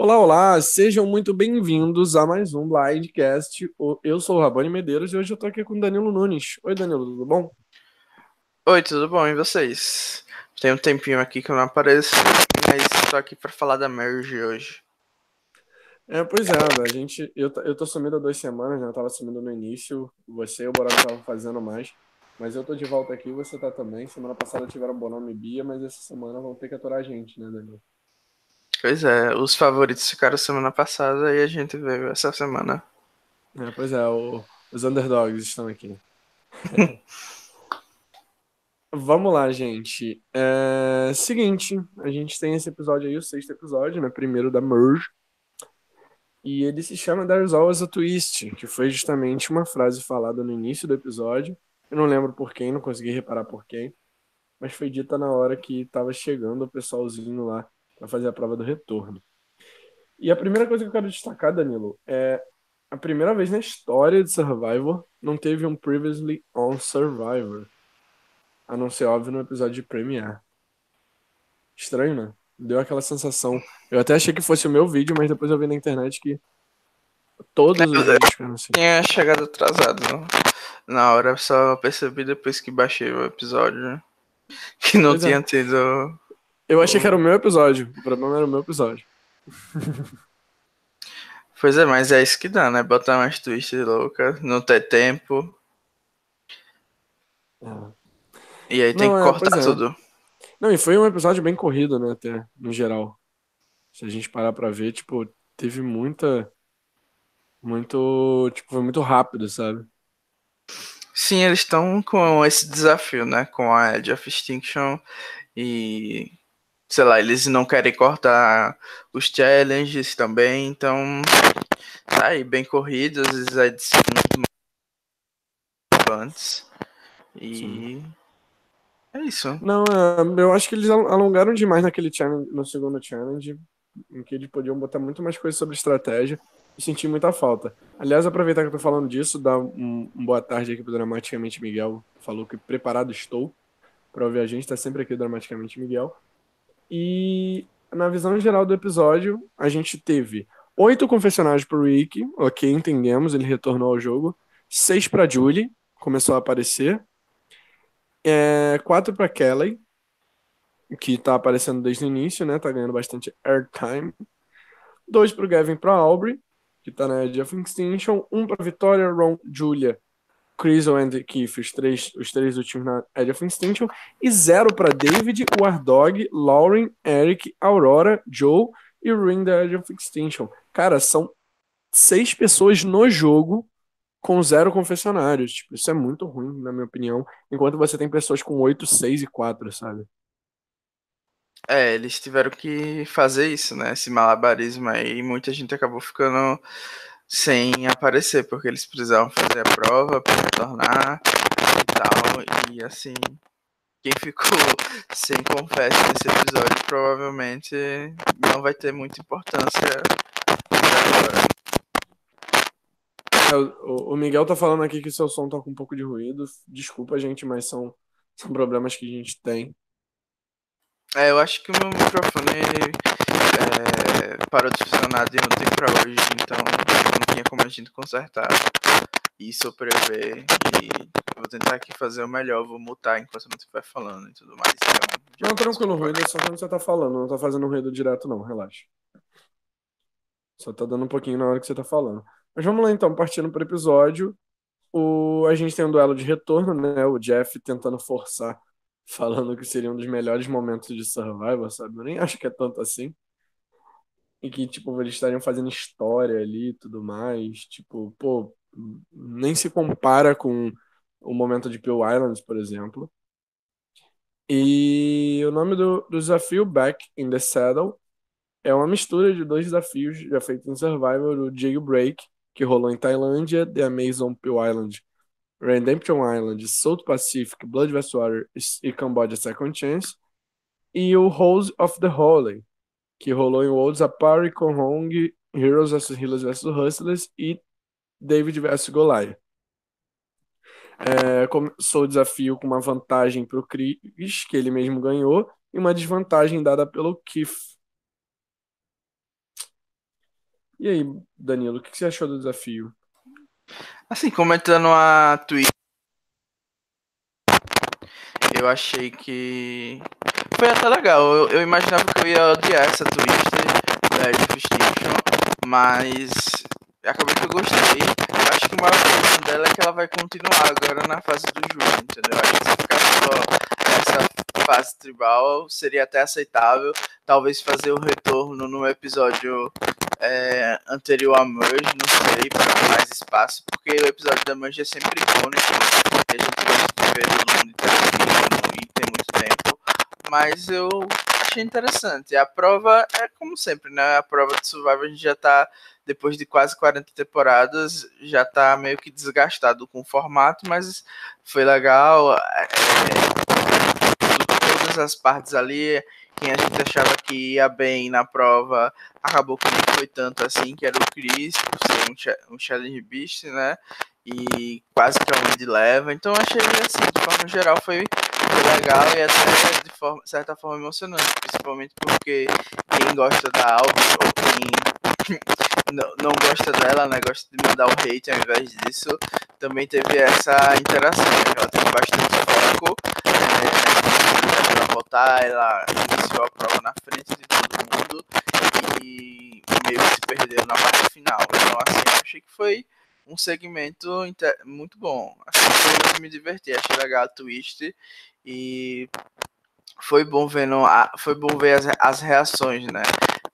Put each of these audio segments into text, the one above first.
Olá, olá, sejam muito bem-vindos a mais um Blindcast. Eu sou o Rabani Medeiros e hoje eu tô aqui com o Danilo Nunes. Oi, Danilo, tudo bom? Oi, tudo bom? E vocês? Tem um tempinho aqui que eu não apareço, mas tô aqui para falar da Merge hoje. É, pois é, a gente, eu, eu tô sumido há duas semanas, né? Eu tava sumindo no início, você e o Borado estavam fazendo mais, mas eu tô de volta aqui, você tá também. Semana passada tiveram Bonome e Bia, mas essa semana vão ter que aturar a gente, né, Danilo? Pois é, os favoritos ficaram semana passada e a gente veio essa semana. É, pois é, o, os underdogs estão aqui. Vamos lá, gente. É, seguinte, a gente tem esse episódio aí, o sexto episódio, né? Primeiro da Merge. E ele se chama There's Always a Twist, que foi justamente uma frase falada no início do episódio. Eu não lembro por quem, não consegui reparar por quem. Mas foi dita na hora que tava chegando o pessoalzinho lá para fazer a prova do retorno. E a primeira coisa que eu quero destacar, Danilo, é a primeira vez na história de Survivor não teve um Previously on Survivor. A não ser óbvio no episódio de Premiere. Estranho, né? Deu aquela sensação. Eu até achei que fosse o meu vídeo, mas depois eu vi na internet que todos os vídeos ficaram assim. Tinha chegado atrasado não? na hora, só percebi depois que baixei o episódio. Né? Que não pois é. tinha é. tido eu achei que era o meu episódio. O problema era o meu episódio. Pois é, mas é isso que dá, né? Botar umas twists loucas, não ter tempo. É. E aí tem não, que é, cortar é, tudo. Não, e foi um episódio bem corrido, né, até, no geral. Se a gente parar pra ver, tipo, teve muita. Muito. Tipo, foi muito rápido, sabe? Sim, eles estão com esse desafio, né? Com a Edge of Extinction e sei lá, eles não querem cortar os challenges também, então tá aí bem corridos, os ads muito antes. E Sim. é isso. Não, é, eu acho que eles alongaram demais naquele challenge, no segundo challenge, em que eles podiam botar muito mais coisas sobre estratégia e senti muita falta. Aliás, aproveitar que eu tô falando disso, dar um, um boa tarde aqui pro Dramaticamente Miguel, falou que preparado estou para ouvir a gente, tá sempre aqui Dramaticamente Miguel. E na visão geral do episódio, a gente teve oito confessionários pro Rick, ok, entendemos, ele retornou ao jogo. Seis para Julie, começou a aparecer. É, quatro para Kelly, que tá aparecendo desde o início, né? Tá ganhando bastante airtime. Dois pro Gavin para Aubrey, que tá na Edge of Extinction. Um para Victoria, Ron, Julia Chris and Keith, os três, os três últimos na Edge of Extinction, e zero para David, Wardog, Lauren, Eric, Aurora, Joe e Ring da Edge of Extinction. Cara, são seis pessoas no jogo com zero confessionários. Tipo, isso é muito ruim, na minha opinião. Enquanto você tem pessoas com oito, seis e quatro, sabe? É, eles tiveram que fazer isso, né? Esse malabarismo aí. E muita gente acabou ficando sem aparecer, porque eles precisavam fazer a prova para retornar e tal. E assim, quem ficou sem confesso nesse episódio provavelmente não vai ter muita importância agora. É, o, o Miguel tá falando aqui que seu som tá com um pouco de ruído. Desculpa, gente, mas são, são problemas que a gente tem. É, eu acho que o meu microfone é, parou de funcionar de ontem pra hoje, então não tinha como a gente consertar isso, prever. E vou tentar aqui fazer o melhor, vou mutar enquanto eu não estiver falando e tudo mais. Então, não, tranquilo, ruído é só quando você tá falando, não tá fazendo ruído direto, não, relaxa. Só tá dando um pouquinho na hora que você tá falando. Mas vamos lá então, partindo pro episódio. O... A gente tem um duelo de retorno, né? O Jeff tentando forçar falando que seria um dos melhores momentos de Survivor, sabe? Eu nem acho que é tanto assim. E que, tipo, eles estariam fazendo história ali e tudo mais. Tipo, pô, nem se compara com o momento de Peel Islands, por exemplo. E o nome do, do desafio, Back in the Saddle, é uma mistura de dois desafios já feitos em Survivor, o Jailbreak, que rolou em Tailândia, The Amazon Peel Island Redemption Island, South Pacific, Blood vs. Water e Cambodia Second Chance. E o Rose of the Holy, que rolou em Worlds Apari, Hong, Heroes vs. Healers vs. Hustlers e David vs. Goliath. É, começou o desafio com uma vantagem para o Chris, que ele mesmo ganhou, e uma desvantagem dada pelo Keith. E aí, Danilo, o que você achou do desafio? Assim, comentando a tweet, eu achei que foi até legal. Eu, eu imaginava que eu ia odiar essa twist né, de Distinction, mas acabou que eu gostei. Eu acho que o maior problema dela é que ela vai continuar agora na fase do jogo, entendeu? Acho que se ficar só essa fase tribal seria até aceitável. Talvez fazer o retorno no episódio é, anterior a Merge, não sei, para mais espaço, porque o episódio da Merge é sempre icônico, né? a gente gosta de ver todo mundo interagindo e tem muito tempo, mas eu achei interessante. A prova é como sempre, né? A prova de Survivor a gente já tá, depois de quase 40 temporadas, já tá meio que desgastado com o formato, mas foi legal. É, as partes ali, quem a gente achava que ia bem na prova acabou que não foi tanto assim, que era o Chris, por ser um, um Challenge Beast, né? E quase que é um de leva. Então achei assim, de forma geral, foi, legal e até de forma, certa forma emocionante, principalmente porque quem gosta da Alves ou quem não, não gosta dela, né? Gosta de mandar um hate ao invés disso, também teve essa interação, né? Ela teve bastante foco. É, pra votar, ela iniciou a prova na frente de todo mundo e meio que se perdeu na parte final. Então, assim, achei que foi um segmento muito bom. Assim, eu me diverti, achei legal a twist e foi bom vendo a, foi bom ver as, as reações, né?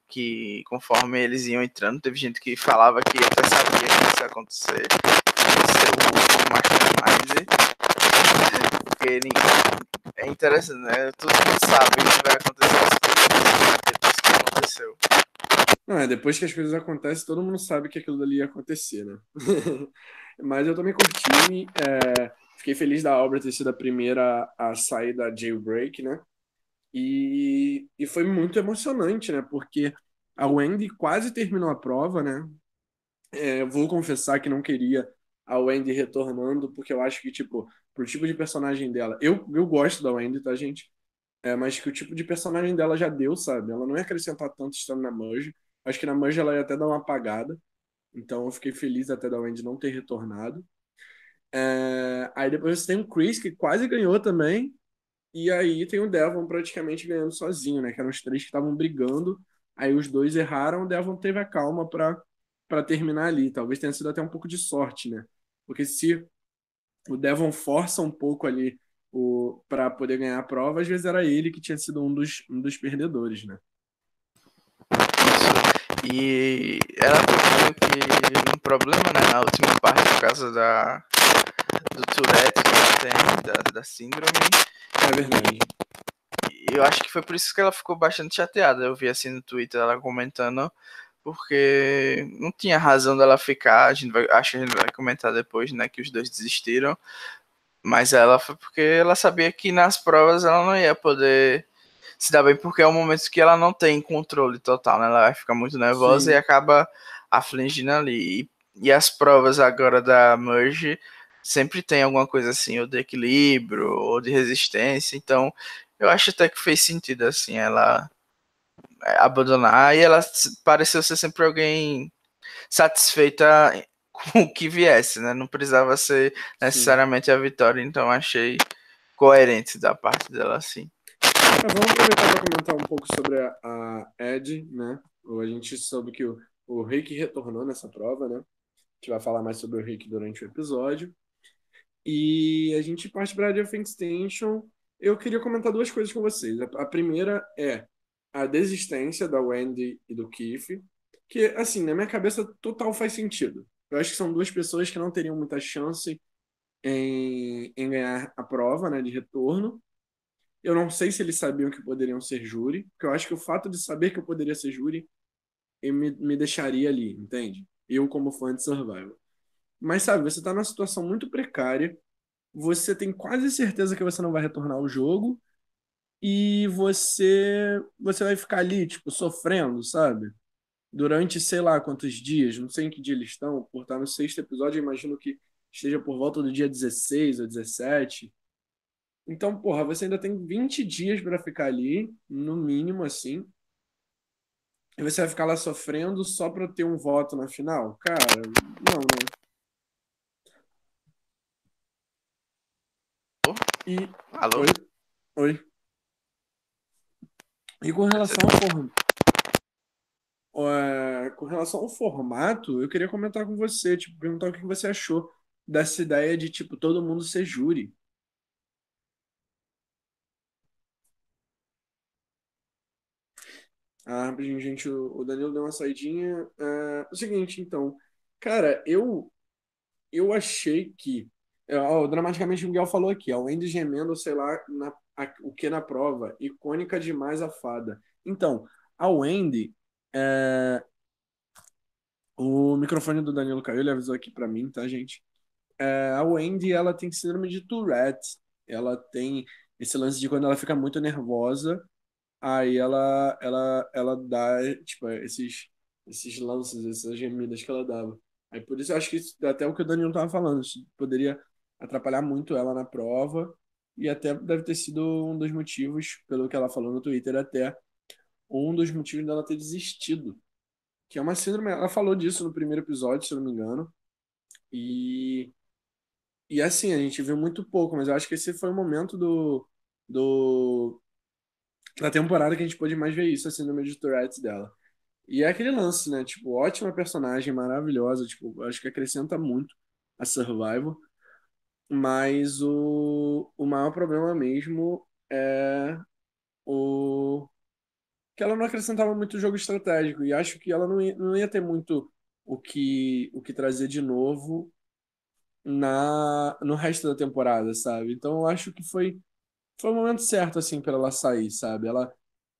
Que conforme eles iam entrando, teve gente que falava que até sabia que isso ia acontecer. Ser o Mastermind. Porque é interessante, né? Todo mundo sabe que vai acontecer depois que aconteceu. Não, é, depois que as coisas acontecem, todo mundo sabe que aquilo dali ia acontecer, né? Mas eu também curti, é, fiquei feliz da obra ter sido a primeira a sair da jailbreak, né? E, e foi muito emocionante, né? Porque a Wendy quase terminou a prova, né? É, vou confessar que não queria a Wendy retornando, porque eu acho que, tipo, pro tipo de personagem dela. Eu, eu gosto da Wendy, tá, gente? É, mas que o tipo de personagem dela já deu, sabe? Ela não ia acrescentar tanto estando na Merge. Acho que na Merge ela ia até dar uma apagada. Então eu fiquei feliz até da Wendy não ter retornado. É... Aí depois você tem o Chris, que quase ganhou também. E aí tem o Devon praticamente ganhando sozinho, né? Que eram os três que estavam brigando. Aí os dois erraram, o Devon teve a calma para terminar ali. Talvez tenha sido até um pouco de sorte, né? Porque se o Devon força um pouco ali para poder ganhar a prova, às vezes era ele que tinha sido um dos, um dos perdedores, né? E ela teve um problema, né, na última parte, por causa da, do Tourette que ela tem, da, da síndrome. É verdade. E eu acho que foi por isso que ela ficou bastante chateada. Eu vi assim no Twitter ela comentando, porque não tinha razão dela ficar. A gente vai, acho que a gente vai comentar depois, né, que os dois desistiram. Mas ela foi porque ela sabia que nas provas ela não ia poder se dá bem porque é um momento que ela não tem controle total, né? Ela vai ficar muito nervosa Sim. e acaba afligindo ali. E, e, as provas agora da Merge sempre tem alguma coisa assim, ou de equilíbrio, ou de resistência. Então, eu acho até que fez sentido, assim, ela abandonar. E ela pareceu ser sempre alguém satisfeita com o que viesse, né? Não precisava ser necessariamente a vitória. Então, achei coerente da parte dela, assim. Vamos aproveitar para comentar um pouco sobre a, a Ed, né? A gente soube que o, o Rick retornou nessa prova, né? A gente vai falar mais sobre o Rick durante o episódio. E a gente parte para a of Extension. Eu queria comentar duas coisas com vocês. A primeira é a desistência da Wendy e do Keith, que, assim, na minha cabeça, total faz sentido. Eu acho que são duas pessoas que não teriam muita chance em, em ganhar a prova né, de retorno. Eu não sei se eles sabiam que poderiam ser júri, porque eu acho que o fato de saber que eu poderia ser júri me, me deixaria ali, entende? Eu, como fã de Survival. Mas, sabe, você está numa situação muito precária, você tem quase certeza que você não vai retornar ao jogo, e você você vai ficar ali, tipo, sofrendo, sabe? Durante sei lá quantos dias, não sei em que dia eles estão, por estar no sexto episódio, imagino que esteja por volta do dia 16 ou 17. Então, porra, você ainda tem 20 dias para ficar ali, no mínimo, assim. E você vai ficar lá sofrendo só pra ter um voto na final? Cara, não, né? E. Alô? Oi? Oi. E com relação ao formato. com relação ao formato, eu queria comentar com você, tipo, perguntar o que você achou dessa ideia de, tipo, todo mundo ser júri. Ah, rapidinho, gente, o Danilo deu uma saidinha. É, o seguinte, então, cara, eu eu achei que, ó, dramaticamente o Miguel falou aqui, ó, o Wendy gemendo, sei lá, na, o que na prova, icônica demais a fada. Então, a Wendy, é, o microfone do Danilo caiu, ele avisou aqui pra mim, tá, gente? É, a Wendy, ela tem síndrome de Tourette, ela tem esse lance de quando ela fica muito nervosa, Aí ela, ela, ela dá, tipo, esses, esses lances, essas gemidas que ela dava. Aí por isso eu acho que isso, até o que o Danilo tava falando, isso poderia atrapalhar muito ela na prova, e até deve ter sido um dos motivos, pelo que ela falou no Twitter, até um dos motivos dela ter desistido. Que é uma síndrome, ela falou disso no primeiro episódio, se eu não me engano. E, e assim, a gente viu muito pouco, mas eu acho que esse foi o momento do, do, da temporada que a gente pôde mais ver isso, a síndrome de Tourette dela. E é aquele lance, né? Tipo, ótima personagem, maravilhosa, tipo, acho que acrescenta muito a Survival, mas o, o maior problema mesmo é o que ela não acrescentava muito jogo estratégico, e acho que ela não ia, não ia ter muito o que, o que trazer de novo na no resto da temporada, sabe? Então eu acho que foi foi o momento certo, assim, para ela sair, sabe? Ela,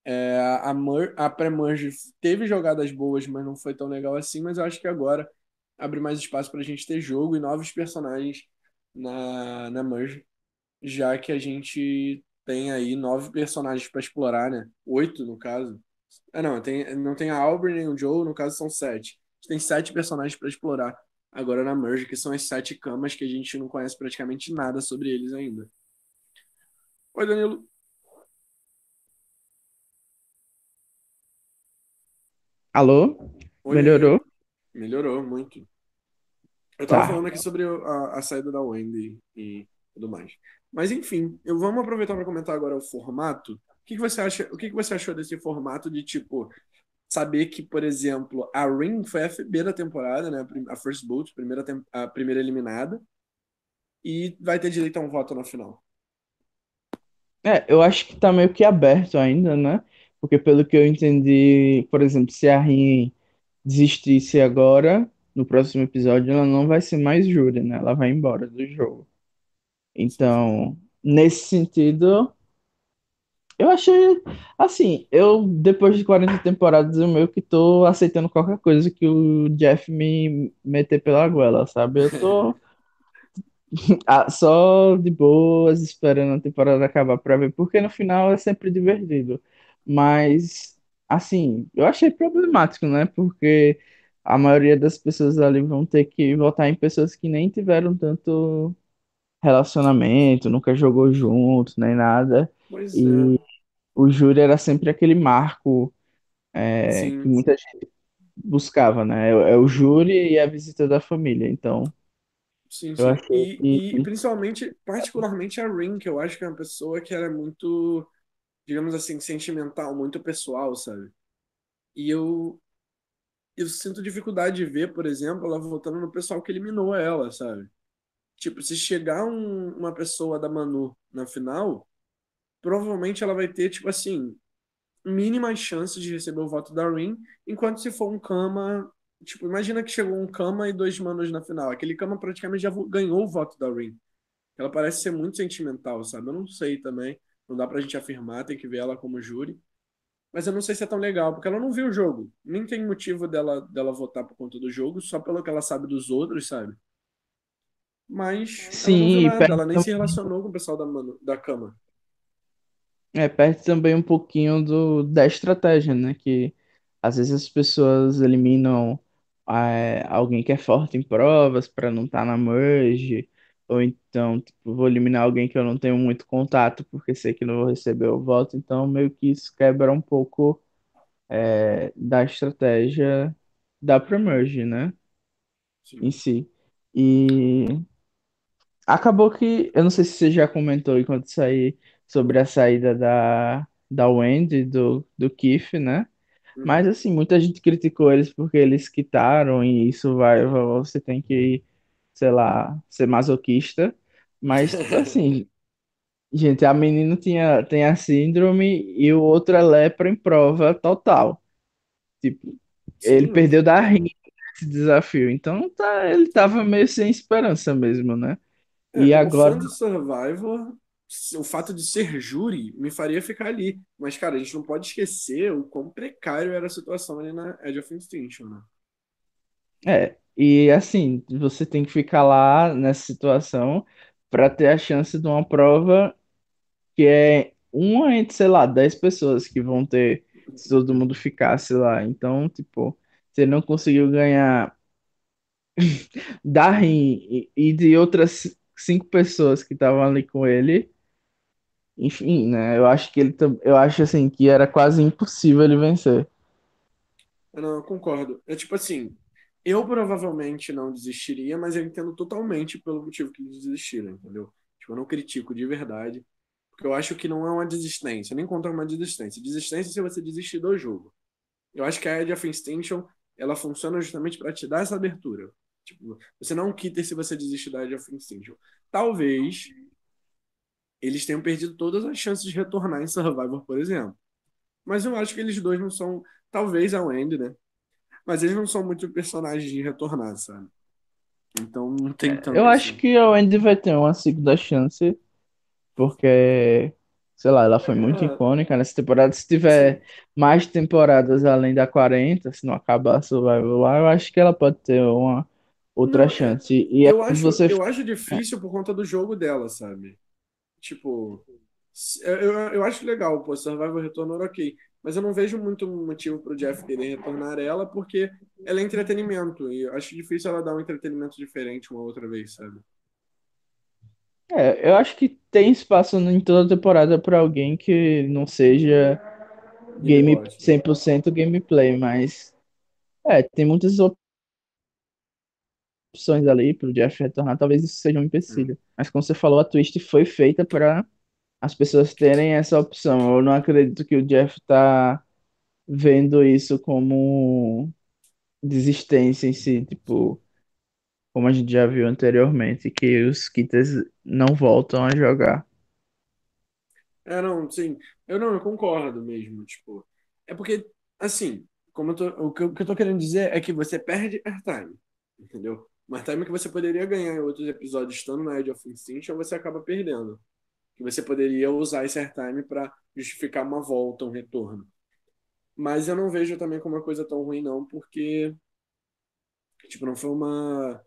é, a, Mer- a pré-merge teve jogadas boas, mas não foi tão legal assim. Mas eu acho que agora abre mais espaço para a gente ter jogo e novos personagens na, na merge, já que a gente tem aí nove personagens para explorar, né? Oito, no caso. Ah, não, tem, não tem a Aubrey nem o Joe, no caso são sete. A gente tem sete personagens para explorar agora na merge, que são as sete camas que a gente não conhece praticamente nada sobre eles ainda. Oi, Danilo. Alô? Oi, Melhorou? Melhorou muito. Eu tava Tá. falando aqui sobre a, a saída da Wendy e tudo mais. Mas enfim, eu vamos aproveitar para comentar agora o formato. O que que você acha, o que que você achou desse formato de tipo saber que, por exemplo, a Rin foi a FB da temporada, né? A First Boot, primeira a primeira eliminada, e vai ter direito a um voto na final. É, eu acho que tá meio que aberto ainda, né? Porque pelo que eu entendi, por exemplo, se a Rin desistisse agora, no próximo episódio, ela não vai ser mais júri, né? Ela vai embora do jogo. Então, nesse sentido, eu achei assim, eu depois de 40 temporadas eu meio que tô aceitando qualquer coisa que o Jeff me meter pela goela, sabe? Eu tô Ah, só de boas, esperando a temporada acabar pra ver, porque no final é sempre divertido. Mas, assim, eu achei problemático, né? Porque a maioria das pessoas ali vão ter que votar em pessoas que nem tiveram tanto relacionamento, nunca jogou junto, nem nada. Pois é. E o júri era sempre aquele marco, é, que Sim, muita gente buscava, né? É, é o júri e a visita da família. Então, sim, eu sim. achei E, que. e principalmente, particularmente a Rin, que eu acho que é uma pessoa que era muito, digamos assim, sentimental, muito pessoal, sabe? E eu, eu sinto dificuldade de ver, por exemplo, ela voltando no pessoal que eliminou ela, sabe? Tipo, se chegar um- uma pessoa da Manu na final, provavelmente ela vai ter, tipo assim, mínimas chances de receber o voto da Rin, enquanto se for um Kama, tipo, imagina que chegou um Kama e dois Manus na final. Aquele Kama praticamente já ganhou o voto da Rin. Ela parece ser muito sentimental, sabe? Eu não sei também, não dá pra gente afirmar, tem que ver ela como júri. Mas eu não sei se é tão legal, porque ela não viu o jogo. Nem tem motivo dela, dela votar por conta do jogo, só pelo que ela sabe dos outros, sabe? Mas ela Sim, nada, ela nem se relacionou com o pessoal da, da cama. É, perde também um pouquinho do, da estratégia, né? Que às vezes as pessoas eliminam é, alguém que é forte em provas para não estar na merge, ou então, tipo, vou eliminar alguém que eu não tenho muito contato porque sei que não vou receber o voto, então meio que isso quebra um pouco é, da estratégia da Premerge, né? Em Sim. si. E acabou que, eu não sei se você já comentou enquanto saí sobre a saída da, da Wendy, do, do Keith, né? Mas Uhum. assim, muita gente criticou eles porque eles quitaram e isso vai, você tem que, sei lá, ser masoquista. Mas, assim, gente, a menina tinha, tem a síndrome e o outro é lepra em prova total. Tipo, ele Sim, perdeu da rinha esse desafio. Então, tá, ele tava meio sem esperança mesmo, né? É, E como agora fã de Survivor, o fato de ser júri me faria ficar ali. Mas, cara, a gente não pode esquecer o quão precário era a situação ali na Edge of Extinction, né? É, e assim, você tem que ficar lá nessa situação para ter a chance de uma prova que é uma entre, sei lá, 10 pessoas que vão ter se todo mundo ficasse lá. Então, tipo, você não conseguiu ganhar da Rin e, de outras cinco pessoas que estavam ali com ele. Enfim, né? Eu acho que ele, eu acho assim que era quase impossível ele vencer. Não, eu concordo. É tipo assim, eu provavelmente não desistiria, mas eu entendo totalmente pelo motivo que eles desistiram, entendeu? Tipo, eu não critico de verdade, porque eu acho que não é uma desistência, nem conto uma desistência. Desistência é se você desistir do jogo. Eu acho que a Edge of Extinction, ela funciona justamente para te dar essa abertura. Tipo, você não quita se você desistir da Edge of Extinction. Talvez eles tenham perdido todas as chances de retornar em Survivor, por exemplo. Mas eu acho que eles dois não são, talvez a Wendy, né? Mas eles não são muito personagens de retornar, sabe? Então não tem Eu tanto acho assim. que a Wendy vai ter uma segunda chance, porque, sei lá, ela foi muito É, icônica nessa temporada. Se sim. tiver mais temporadas além da 40, se não acabar a Survival lá, eu acho que ela pode ter uma outra Não, é, chance. E eu acho, você. eu acho difícil por conta do jogo dela, sabe? Tipo, eu, eu acho legal, pô, Survivor retornou ok. Mas eu não vejo muito motivo pro Jeff querer retornar ela, porque ela é entretenimento. E acho difícil ela dar um entretenimento diferente uma outra vez, sabe? É, eu acho que tem espaço em toda temporada para alguém que não seja game gosta. 100% gameplay, mas é, tem muitas opções ali pro Jeff retornar, talvez isso seja um empecilho. Mas como você falou, a Twist foi feita para as pessoas terem essa opção. Eu não acredito que o Jeff tá vendo isso como desistência em si, tipo, como a gente já viu anteriormente, que os Kitters não voltam a jogar. É, não, sim. Eu não, eu concordo mesmo, tipo. É porque, assim, como tô, o que eu, o que eu tô querendo dizer é que você perde airtime, entendeu? Uma airtime que você poderia ganhar em outros episódios estando na Edge of Extinction, você acaba perdendo. Que você poderia usar esse airtime para justificar uma volta, um retorno. Mas eu não vejo também como uma coisa tão ruim, não, porque, tipo, não foi uma,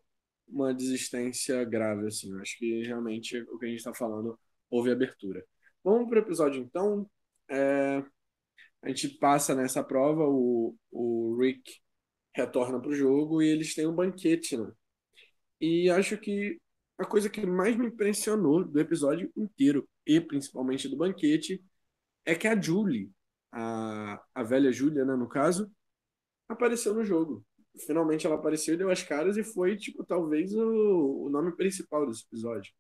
uma desistência grave, assim. Eu acho que realmente o que a gente tá falando houve abertura. Vamos pro episódio, então. É, A gente passa nessa prova, o, o Rick retorna pro jogo e eles têm um banquete, né? E acho que a coisa que mais me impressionou do episódio inteiro, e principalmente do banquete, é que a Julie, a, a velha Julia, né, no caso, apareceu no jogo. Finalmente ela apareceu deu as caras e foi, tipo, talvez o, o nome principal desse episódio.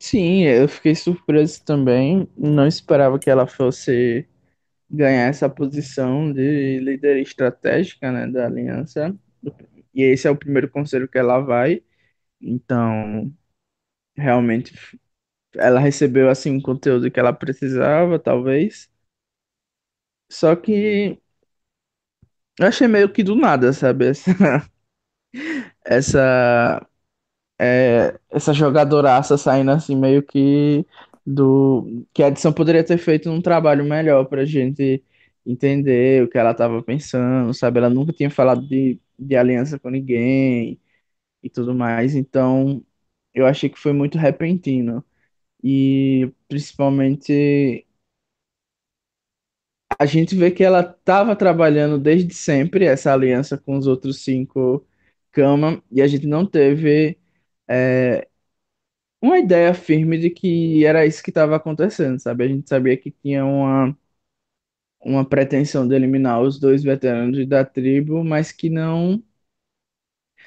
Sim, eu fiquei surpreso também. Não esperava que ela fosse ganhar essa posição de líder estratégica, né, da aliança. E esse é o primeiro conselho que ela vai. Então, realmente, ela recebeu assim o conteúdo que ela precisava, talvez. Só que eu achei meio que do nada, sabe? Essa, essa, é, essa jogadoraça saindo assim meio que do que a edição poderia ter feito um trabalho melhor pra gente entender o que ela tava pensando, sabe? Ela nunca tinha falado de, de aliança com ninguém e tudo mais, então eu achei que foi muito repentino. E principalmente a gente vê que ela estava trabalhando desde sempre essa aliança com os outros cinco Kama e a gente não teve é, uma ideia firme de que era isso que estava acontecendo, sabe? A gente sabia que tinha uma, uma pretensão de eliminar os dois veteranos da tribo, mas que não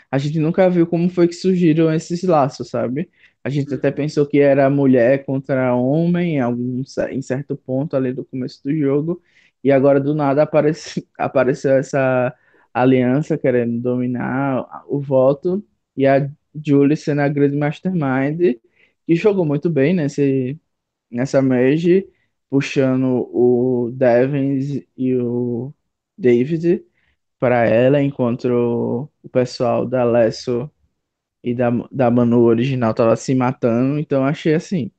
a gente nunca viu como foi que surgiram esses laços, sabe? A gente até Uhum. pensou que era mulher contra homem em algum em certo ponto ali do começo do jogo, e agora do nada aparece, apareceu essa aliança querendo dominar o voto e a Julie sendo a grande mastermind que jogou muito bem nesse nessa merge, puxando o Devins e o David para ela, enquanto o pessoal da Lesso e da, da Manu original tava se matando. Então achei assim,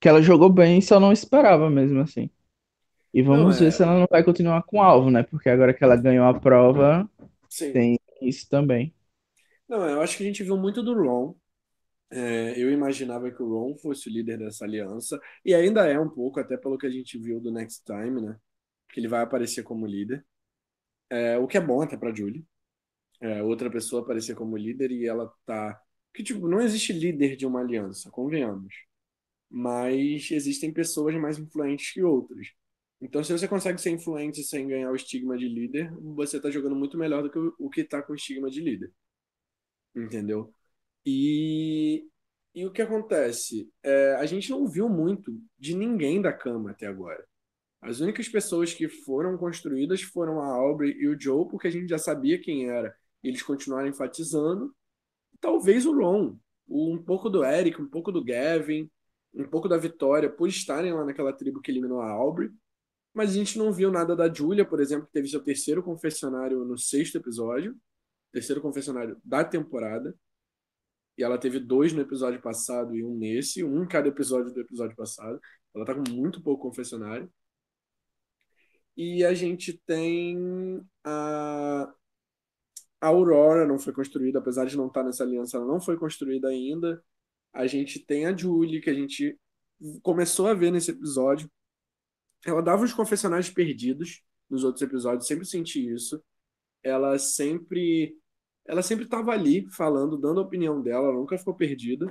que ela jogou bem, só não esperava mesmo assim. E Não, vamos ver é. se ela não vai continuar com o alvo, né? Porque agora que ela ganhou a prova, Sim. tem isso também. Não, eu acho que a gente viu muito do Ron. É, eu imaginava que o Ron fosse o líder dessa aliança, e ainda é um pouco, até pelo que a gente viu do Next Time, né? Que ele vai aparecer como líder. É, o que é bom até pra Julie. É, outra pessoa aparecer como líder e ela tá. Que, tipo, não existe líder de uma aliança, convenhamos. Mas existem pessoas mais influentes que outras. Então, se você consegue ser influente sem ganhar o estigma de líder, você tá jogando muito melhor do que o, o que tá com o estigma de líder. Entendeu? E, e o que acontece? É, a gente não viu muito de ninguém da cama até agora. As únicas pessoas que foram construídas foram a Aubrey e o Joe, porque a gente já sabia quem era. E eles continuaram enfatizando. Talvez o Ron, um pouco do Eric, um pouco do Gavin, um pouco da Vitória, por estarem lá naquela tribo que eliminou a Aubrey. Mas a gente não viu nada da Julia, por exemplo, que teve seu terceiro confessionário no sexto episódio, terceiro confessionário da temporada. E ela teve dois no episódio passado e um nesse, um em cada episódio do episódio passado. Ela tá com muito pouco confessionário. E a gente tem a, a Aurora, não foi construída, apesar de não estar nessa aliança, ela não foi construída ainda. A gente tem a Julie, que a gente começou a ver nesse episódio. Ela dava os confessionários perdidos nos outros episódios, sempre senti isso. Ela sempre ela sempre estava ali falando, dando a opinião dela, ela nunca ficou perdida.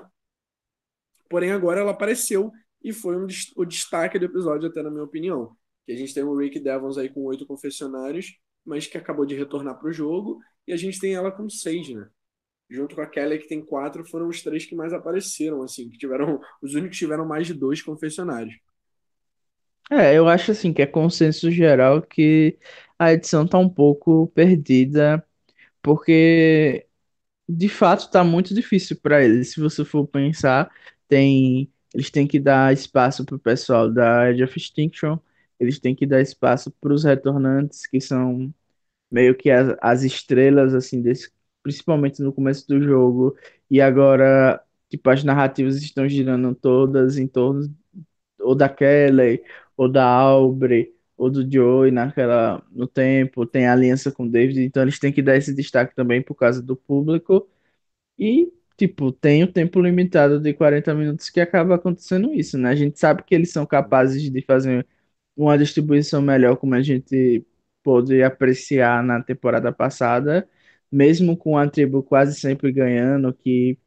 Porém, agora ela apareceu e foi um, o destaque do episódio, até na minha opinião. Que a gente tem o Rick Devons aí com oito confessionários, mas que acabou de retornar para o jogo, e a gente tem ela com seis, né? Junto com a Kelly, que tem quatro, foram os três que mais apareceram, assim, que tiveram, os únicos que tiveram mais de dois confessionários. É, eu acho assim que é consenso geral que a edição tá um pouco perdida, porque de fato tá muito difícil para eles. Se você for pensar, tem eles têm que dar espaço pro pessoal da Edge of Extinction, eles têm que dar espaço para os retornantes, que são meio que as, as estrelas assim desse, principalmente no começo do jogo, e agora tipo as narrativas estão girando todas em torno ou da Kelly, ou da Aubrey, ou do Joey naquela no tempo, tem aliança com o David, então eles têm que dar esse destaque também por causa do público. E, tipo, tem o tempo limitado de 40 minutos que acaba acontecendo isso, né? A gente sabe que eles são capazes de fazer uma distribuição melhor, como a gente pôde apreciar na temporada passada, mesmo com a tribo quase sempre ganhando, que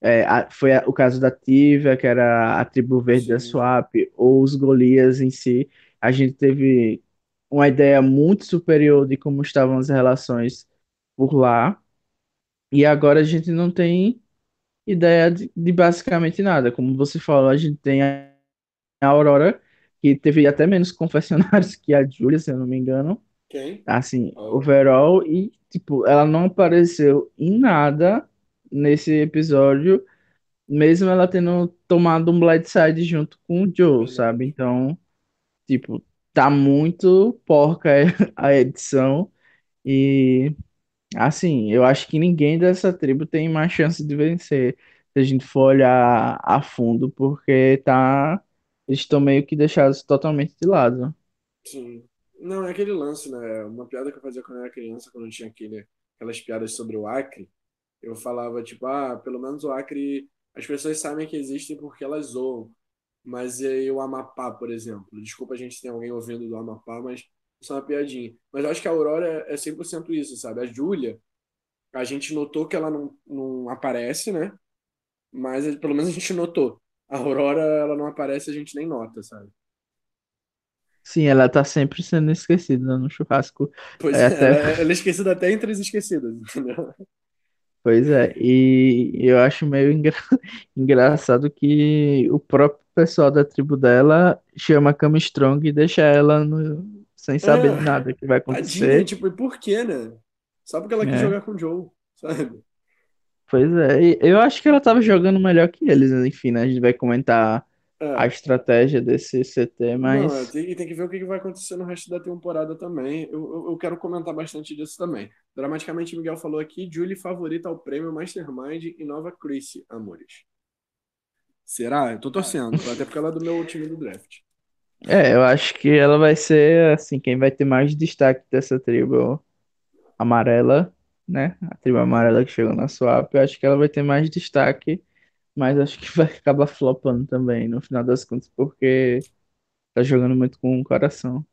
é, a- foi a- o caso da Tivia, que era a tribo verde da Sim, Swap, ou os Golias em si. A gente teve uma ideia muito superior de como estavam as relações por lá, e agora a gente não tem ideia de, de basicamente nada. Como você falou, a gente tem a Aurora, que teve até menos confessionários que a Julia, se eu não me engano. quem? Assim, Aubrey. overall, e tipo, ela não apareceu em nada nesse episódio mesmo ela tendo tomado um blindside junto com o Joe, sabe? Então, tipo, tá muito porca a edição e assim, eu acho que ninguém dessa tribo tem mais chance de vencer se a gente for olhar a fundo, porque tá eles estão meio que deixados totalmente de lado. Sim. Não, é aquele lance, né? Uma piada que eu fazia quando eu era criança, quando eu tinha aquele, aquelas piadas sobre o Acre. Eu falava, tipo, ah, pelo menos o Acre, as pessoas sabem que existem porque elas zoam. Mas e aí o Amapá, por exemplo? Desculpa a gente ter alguém ouvindo do Amapá, mas isso é uma piadinha. Mas eu acho que a Aurora é é 100% isso, sabe? A Júlia, a gente notou que ela não, não aparece, né? Mas pelo menos a gente notou. A Aurora, ela não aparece, a gente nem nota, sabe? Sim, ela tá sempre sendo esquecida no churrasco. Pois É, é, até... ela, ela é esquecida até entre as esquecidas, entendeu? Pois é, e eu acho meio engra- engraçado que o próprio pessoal da tribo dela chama a Cama Strong e deixa ela no- sem saber de É, nada que vai tadinha, acontecer. tipo, e por quê, né? Só porque ela quis É, jogar com o Joe, sabe? pois é, e eu acho que ela tava jogando melhor que eles, enfim, né? A gente vai comentar a É. estratégia desse CT, Não, é, mas tem, e tem que ver o que que vai acontecer no resto da temporada também. Eu, eu, eu quero comentar bastante disso também. Dramaticamente, Miguel falou aqui: Julie favorita ao prêmio Mastermind e nova Chrissy, amores. Será? Eu tô torcendo, até porque ela é do meu time do draft. é, eu acho que ela vai ser, assim, quem vai ter mais destaque dessa tribo amarela, né? A tribo amarela que chegou na swap, eu acho que ela vai ter mais destaque. Mas acho que vai acabar flopando também, no final das contas, porque tá jogando muito com o coração.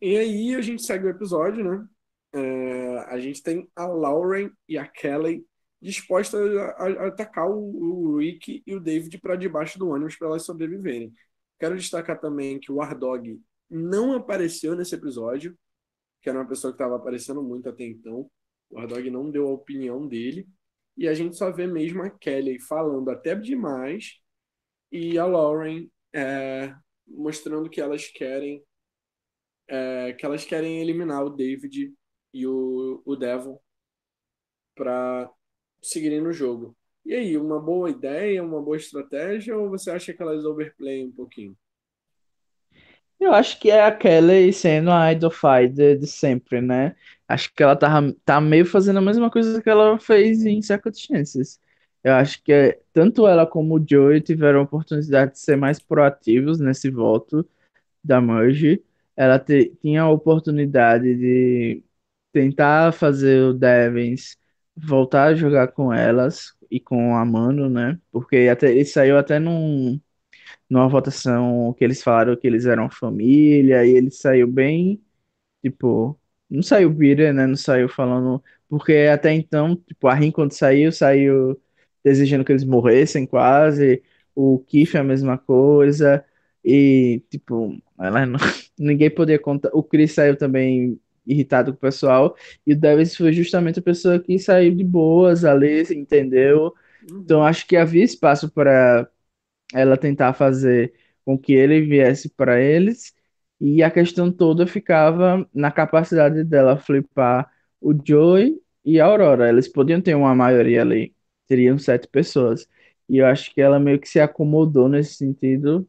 E aí a gente segue o episódio, né? É, a gente tem a Lauren e a Kelly dispostas a, a- atacar o, o Rick e o David para debaixo do ônibus para elas sobreviverem. Quero destacar também que o Ardog não apareceu nesse episódio, que era uma pessoa que estava aparecendo muito até então. O Ardog não deu a opinião dele. E a gente só vê mesmo a Kelly falando até demais e a Lauren é, mostrando que elas querem é, que elas querem eliminar o David e o, o Devon para seguirem no jogo. E aí, uma boa ideia, uma boa estratégia, ou você acha que elas overplayam um pouquinho? Eu acho que é a Kelly sendo a idol de sempre, né? Acho que ela tá, tá meio fazendo a mesma coisa que ela fez em Second Chances. Eu acho que é- tanto ela como o Joey tiveram a oportunidade de ser mais proativos nesse voto da Merge. Ela te- tinha a oportunidade de tentar fazer o Devens voltar a jogar com elas e com a Mano, né? Porque até, ele saiu até num, numa votação que eles falaram que eles eram família e ele saiu bem Tipo, não saiu bitter, né? Não saiu falando. Porque até então, tipo, a Rin quando saiu, saiu desejando que eles morressem quase. O Keith é a mesma coisa. E, tipo, ela não... ninguém podia contar. O Chris saiu também irritado com o pessoal. E o Davis foi justamente a pessoa que saiu de boas ali, entendeu? Então, Uhum. acho que havia espaço para ela tentar fazer com que ele viesse para eles, e a questão toda ficava na capacidade dela flipar o Joey e a Aurora. Eles podiam ter uma maioria ali, teriam sete pessoas. E eu acho que ela meio que se acomodou nesse sentido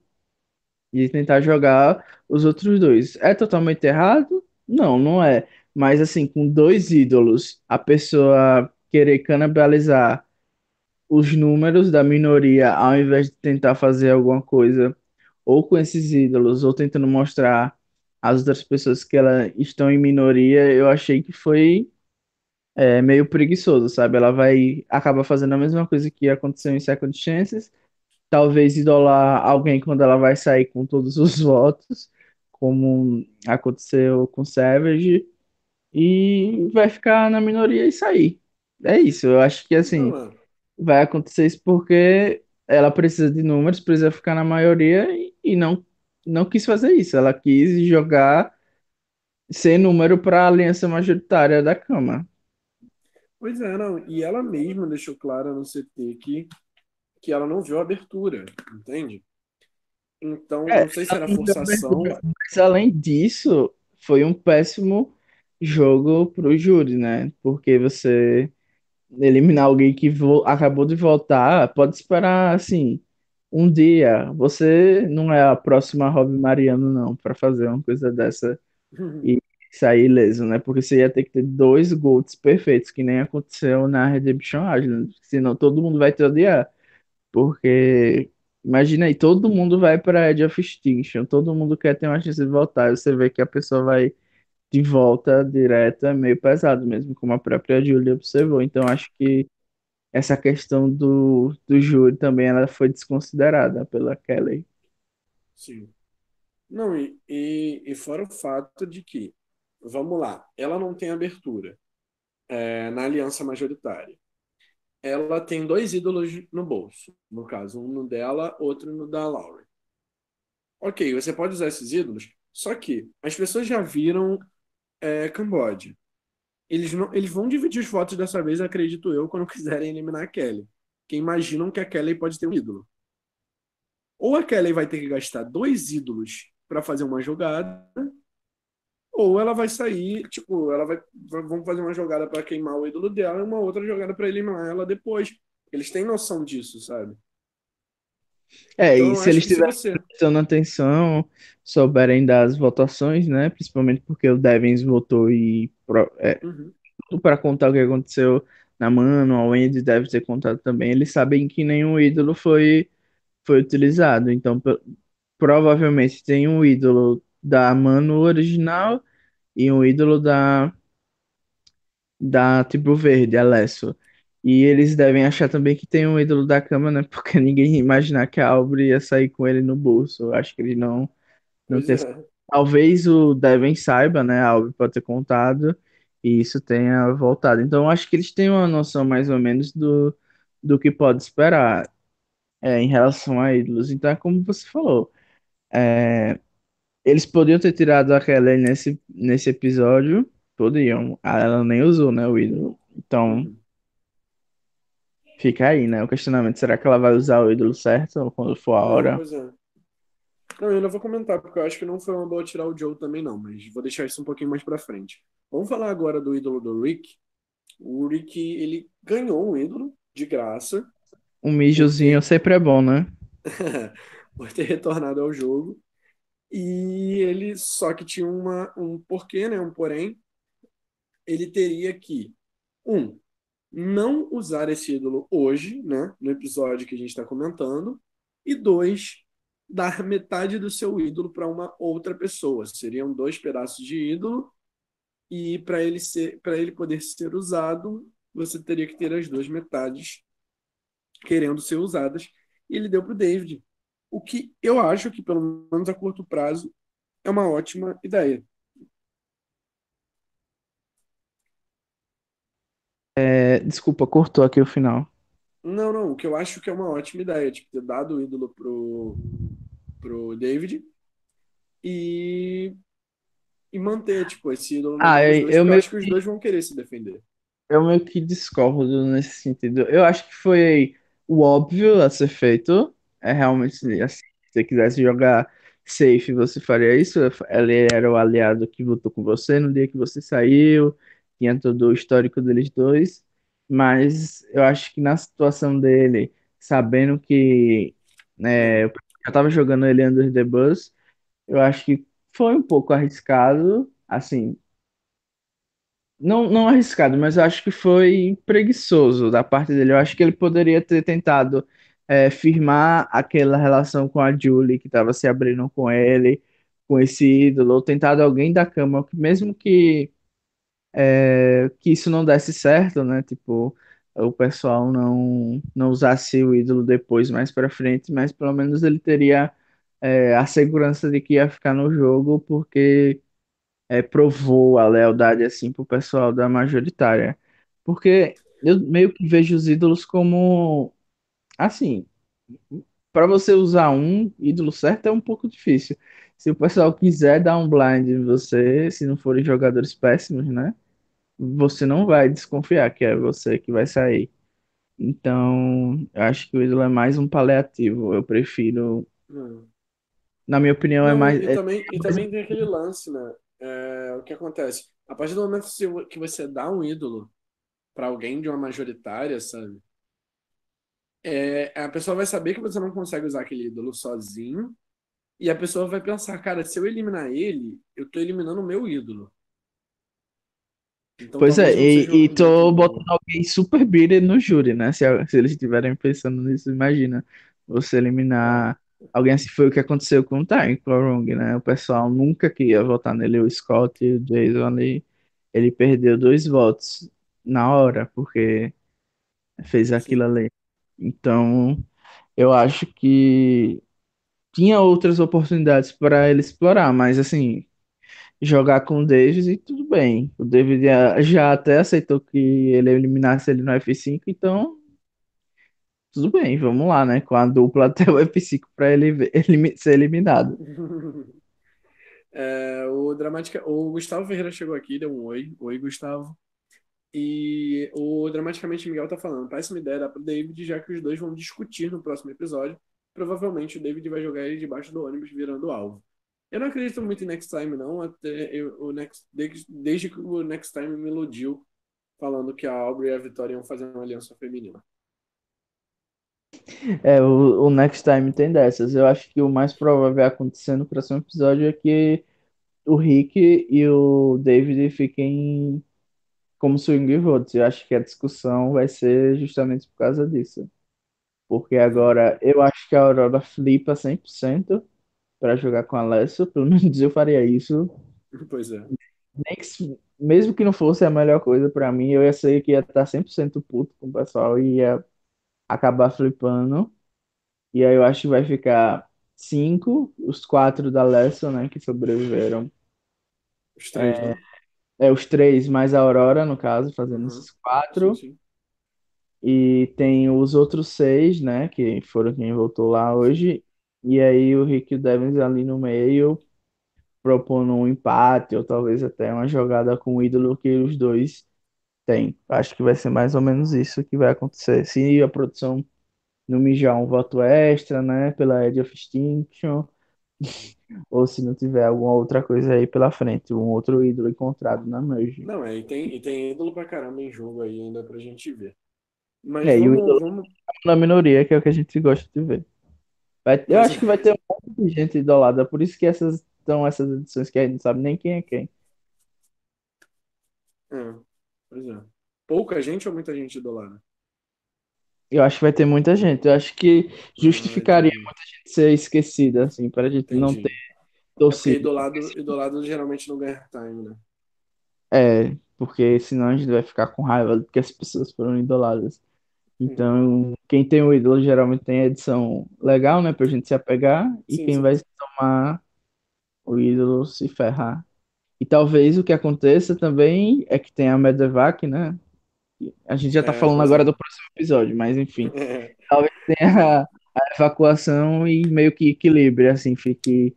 de tentar jogar os outros dois. É totalmente errado? Não, não é. Mas assim, com dois ídolos, a pessoa querer canibalizar os números da minoria, ao invés de tentar fazer alguma coisa ou com esses ídolos, ou tentando mostrar às outras pessoas que elas estão em minoria, eu achei que foi é, meio preguiçoso, sabe? Ela vai acabar fazendo a mesma coisa que aconteceu em Second Chances, talvez idolar alguém quando ela vai sair com todos os votos, como aconteceu com Savage, e vai ficar na minoria e sair. É isso, eu acho que assim vai acontecer isso porque ela precisa de números, precisa ficar na maioria e, e não, não quis fazer isso. Ela quis jogar sem número para a aliança majoritária da Câmara. Pois é, não. E ela mesma deixou claro no CT que, que ela não viu a abertura, entende? Então, É, não sei se era forçação. mas além disso, foi um péssimo jogo pro júri, né? Porque você eliminar alguém que acabou de voltar, pode esperar assim um dia. Você não é a próxima Rob Mariano, não, para fazer uma coisa dessa e sair ileso, né? Porque você ia ter que ter dois golds perfeitos, que nem aconteceu na Redemption Island. Senão todo mundo vai te odiar. Porque imagina aí, todo mundo vai para Edge of Extinction, todo mundo quer ter uma chance de voltar. E você vê que a pessoa vai de volta direta, é meio pesado mesmo, como a própria Julia observou. Então acho que essa questão do, do júri também ela foi desconsiderada pela Kelly. Sim. Não, e, e, e fora o fato de que, vamos lá, ela não tem abertura é, na aliança majoritária. Ela tem dois ídolos no bolso, no caso, um no dela, outro no da Lauren. Ok, você pode usar esses ídolos, só que as pessoas já viram é, Camboja. Eles, não, eles vão dividir os votos dessa vez, acredito eu, quando quiserem eliminar a Kelly. Que imaginam que a Kelly pode ter um ídolo. Ou a Kelly vai ter que gastar dois ídolos para fazer uma jogada, ou ela vai sair, tipo, ela vai, vão fazer uma jogada para queimar o ídolo dela e uma outra jogada para eliminar ela depois. Eles têm noção disso, sabe? É, Então, e se eles estiverem você. prestando atenção, souberem das votações, né? Principalmente porque o Devins votou e pro- é, Uhum, tudo para contar o que aconteceu na Mano, a Wendy deve ter contado também. Eles sabem que nenhum ídolo foi, foi utilizado. Então, pro- provavelmente tem um ídolo da Mano original e um ídolo da, da Tribo Verde, Alesso. E eles devem achar também que tem um ídolo da cama, né? Porque ninguém ia imaginar que a Aubrey ia sair com ele no bolso. Eu acho que eles não, não pois tem. é. Talvez o Devin saiba, né? A Aubrey pode ter contado e isso tenha voltado. Então, acho que eles têm uma noção mais ou menos do, do que pode esperar é, em relação a ídolos. Então, é como você falou. é, eles podiam ter tirado a Kelly nesse, nesse episódio. Podiam. Ah, Ela nem usou, né? O ídolo. Então. Fica aí, né? O questionamento. Será que ela vai usar o ídolo certo quando for a hora? pois é. Não, eu ainda vou comentar, porque eu acho que não foi uma boa tirar o Joe também, não, mas vou deixar isso um pouquinho mais pra frente. Vamos falar agora do ídolo do Rick. O Rick, ele ganhou um ídolo de graça Um mijozinho ter, sempre é bom, né? por ter retornado ao jogo. E ele só que tinha uma, um porquê, né? Um porém. Ele teria que, um, não usar esse ídolo hoje, né? No episódio que a gente está comentando. E dois, dar metade do seu ídolo para uma outra pessoa. Seriam dois pedaços de ídolo. E para ele ser, para ele poder ser usado, você teria que ter as duas metades querendo ser usadas. E ele deu para o David. O que eu acho que, pelo menos a curto prazo, é uma ótima ideia. É, desculpa, cortou aqui o final. Não, não, o que eu acho que é uma ótima ideia, tipo, ter dado o ídolo pro, pro David e, e manter, tipo, esse ídolo Ah, eu, dois, eu eu acho que os dois vão querer se defender. Eu meio que discordo nesse sentido. Eu acho que foi o óbvio a ser feito. É realmente assim, se você quisesse jogar safe, você faria isso. Ele era o aliado que votou com você no dia que você saiu, tinha todo o histórico deles dois. Mas eu acho que na situação dele, sabendo que né, eu já tava jogando ele under the bus, eu acho que foi um pouco arriscado. Assim, não, não arriscado, mas eu acho que foi preguiçoso da parte dele. Eu acho que ele poderia ter tentado é, firmar aquela relação com a Julie, que estava se abrindo com ele, com esse ídolo, ou tentado alguém da cama, mesmo que, é, que isso não desse certo, né? Tipo, o pessoal não, não usasse o ídolo depois, mais pra frente, mas pelo menos ele teria é, a segurança de que ia ficar no jogo, porque é, provou a lealdade assim pro pessoal da majoritária. Porque eu meio que vejo os ídolos como assim, para você usar um ídolo certo é um pouco difícil. Se o pessoal quiser dar um blind em você, se não forem jogadores péssimos, né? Você não vai desconfiar que é você que vai sair. Então, eu acho que o ídolo é mais um paliativo. Eu prefiro, na minha opinião, é Não, mais, e, é também, e também tem aquele lance, né? É, o que acontece? A partir do momento que que você dá um ídolo para alguém de uma majoritária, sabe? É, a pessoa vai saber que você não consegue usar aquele ídolo sozinho, e a pessoa vai pensar, cara, se eu eliminar ele, eu tô eliminando o meu ídolo. Então Pois é, e, e tô bom. botando alguém super bitter no júri, né? Se, se eles estiverem pensando nisso, imagina você eliminar alguém assim. Foi o que aconteceu com o Ty Klorung, né? O pessoal nunca queria votar nele, o Scott e o Jason ali. Ele perdeu dois votos na hora, porque fez aquilo ali. Então, eu acho que tinha outras oportunidades para ele explorar, mas assim jogar com o Davis e tudo bem. O David já, já até aceitou que ele eliminasse ele no F5, então tudo bem, vamos lá, né? Com a dupla até o F5 para ele, ele ser eliminado. É, o, Dramatica, o Gustavo Ferreira chegou aqui, deu um oi. Oi, Gustavo. E o Dramaticamente Miguel tá falando, péssima ideia dar pro David, já que os dois vão discutir no próximo episódio. Provavelmente o David vai jogar ele debaixo do ônibus virando alvo. Eu não acredito muito em Next Time, não. Até eu, o Next, desde, desde que o Next Time me iludiu falando que a Aubrey e a Vitória iam fazer uma aliança feminina. É, o, o Next Time tem dessas. Eu acho que o mais provável acontecer no próximo episódio é que o Rick e o David fiquem como swing votes. Eu acho que a discussão vai ser justamente por causa disso. Porque agora eu acho que a Aurora flipa 100% para jogar com a Alessio. Pelo menos eu faria isso. Pois é. Nem que- mesmo que não fosse a melhor coisa para mim, eu ia ser que ia estar 100% puto com o pessoal e ia acabar flipando. E aí eu acho que vai ficar cinco, os quatro da Alessio, né, que sobreviveram. Os três, né? É, os três mais a Aurora, no caso, fazendo Uhum. esses quatro. Sim, sim. E tem os outros seis, né, que foram quem voltou lá hoje. E aí o Rick e o Devins ali no meio, propondo um empate, ou talvez até uma jogada com o ídolo que os dois têm. Acho que vai ser mais ou menos isso que vai acontecer. Se a produção não mijar um voto extra, né, pela Edge of Extinction, ou se não tiver alguma outra coisa aí pela frente, um outro ídolo encontrado na merge. Não, é, e tem, e tem ídolo pra caramba em jogo aí ainda pra gente ver. Mas É, e o ídolo- vamos. Na minoria, que é o que a gente gosta de ver. Vai- eu acho que vai ter um monte de gente idolada, por isso que essas estão essas edições que a gente não sabe nem quem é quem. É, pois é. Pouca gente ou muita gente idolada? Eu acho que vai ter muita gente. Eu acho que justificaria Ah, muita gente ser esquecida, assim, para a gente não ter É porque torcida. idolado, idolado geralmente não ganha time, né? É, porque senão a gente vai ficar com raiva de que as pessoas foram idoladas. Então, quem tem o ídolo geralmente tem a edição legal, né, pra gente se apegar, e Sim, quem sim. vai tomar o ídolo se ferrar. E talvez o que aconteça também é que tem a Medevac, né? A gente já tá É, falando agora do próximo episódio, mas enfim, É, tem a, a evacuação e meio que equilíbrio, assim, fique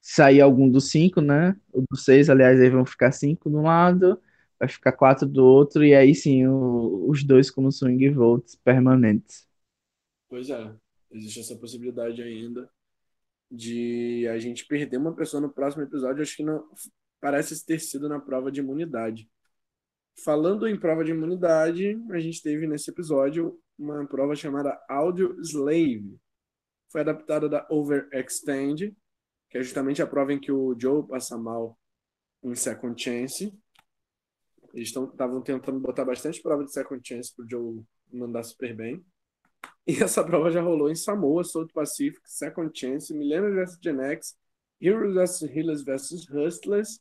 sair algum dos cinco, né? O dos seis, aliás, aí vão ficar cinco de um lado, vai ficar quatro do outro, e aí sim o- os dois como swing votes permanentes. Pois é. Existe essa possibilidade ainda de a gente perder uma pessoa no próximo episódio. Acho que não parece ter sido na prova de imunidade. Falando em prova de imunidade, a gente teve nesse episódio uma prova chamada Audio Slave. Foi adaptada da Overextend, que é justamente a prova em que o Joe passa mal em Second Chance. Eles estavam tentando botar bastante prova de Second Chance pro Joe mandar super bem. E essa prova já rolou em Samoa, South Pacific, Second Chance, Millennium vs Gen X, Heroes vs Healers vs Hustlers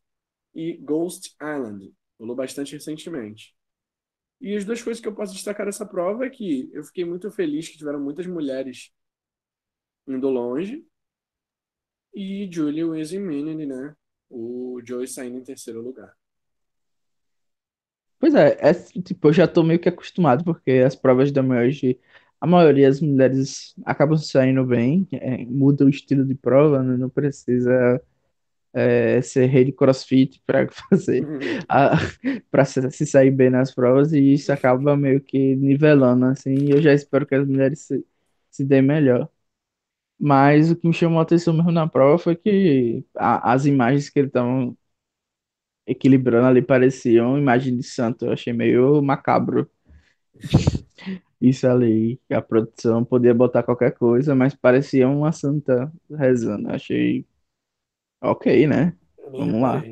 e Ghost Island. Rolou bastante recentemente. E as duas coisas que eu posso destacar dessa prova é que eu fiquei muito feliz que tiveram muitas mulheres indo longe. E Julie Williams Minnie, né? O Joey saindo em terceiro lugar. Pois é, é, tipo, eu já tô meio que acostumado, porque as provas da Merge, a maioria das mulheres acabam saindo bem, é, muda o estilo de prova, né? Não precisa é, ser rei de CrossFit para fazer para se sair bem nas provas e isso acaba meio que nivelando assim. Eu já espero que as mulheres se, se deem melhor. Mas o que me chamou a atenção mesmo na prova foi que a- as imagens que eles estavam equilibrando ali pareciam imagem de santo. Eu achei meio macabro isso ali. A produção podia botar qualquer coisa, mas parecia uma santa rezando. Achei ok, né? Vamos lá.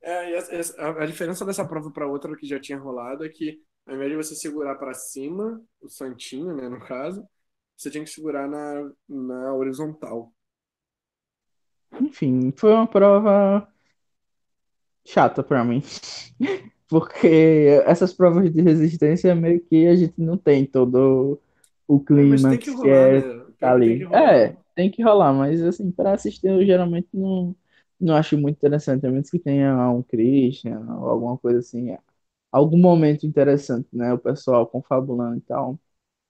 É, e a, a diferença dessa prova para outra que já tinha rolado é que, ao invés de você segurar para cima, o santinho, né, no caso, você tinha que segurar na, na horizontal. Enfim, foi uma prova chata pra mim. Porque essas provas de resistência meio que a gente não tem todo o Mas tem que que rolar, é né? Pior que tem ali. que rolar. É, tem que rolar, mas assim, para assistir eu geralmente não, não acho muito interessante, a menos que tenha um Christian ou alguma coisa assim. Algum momento interessante, né? O pessoal confabulando e tal.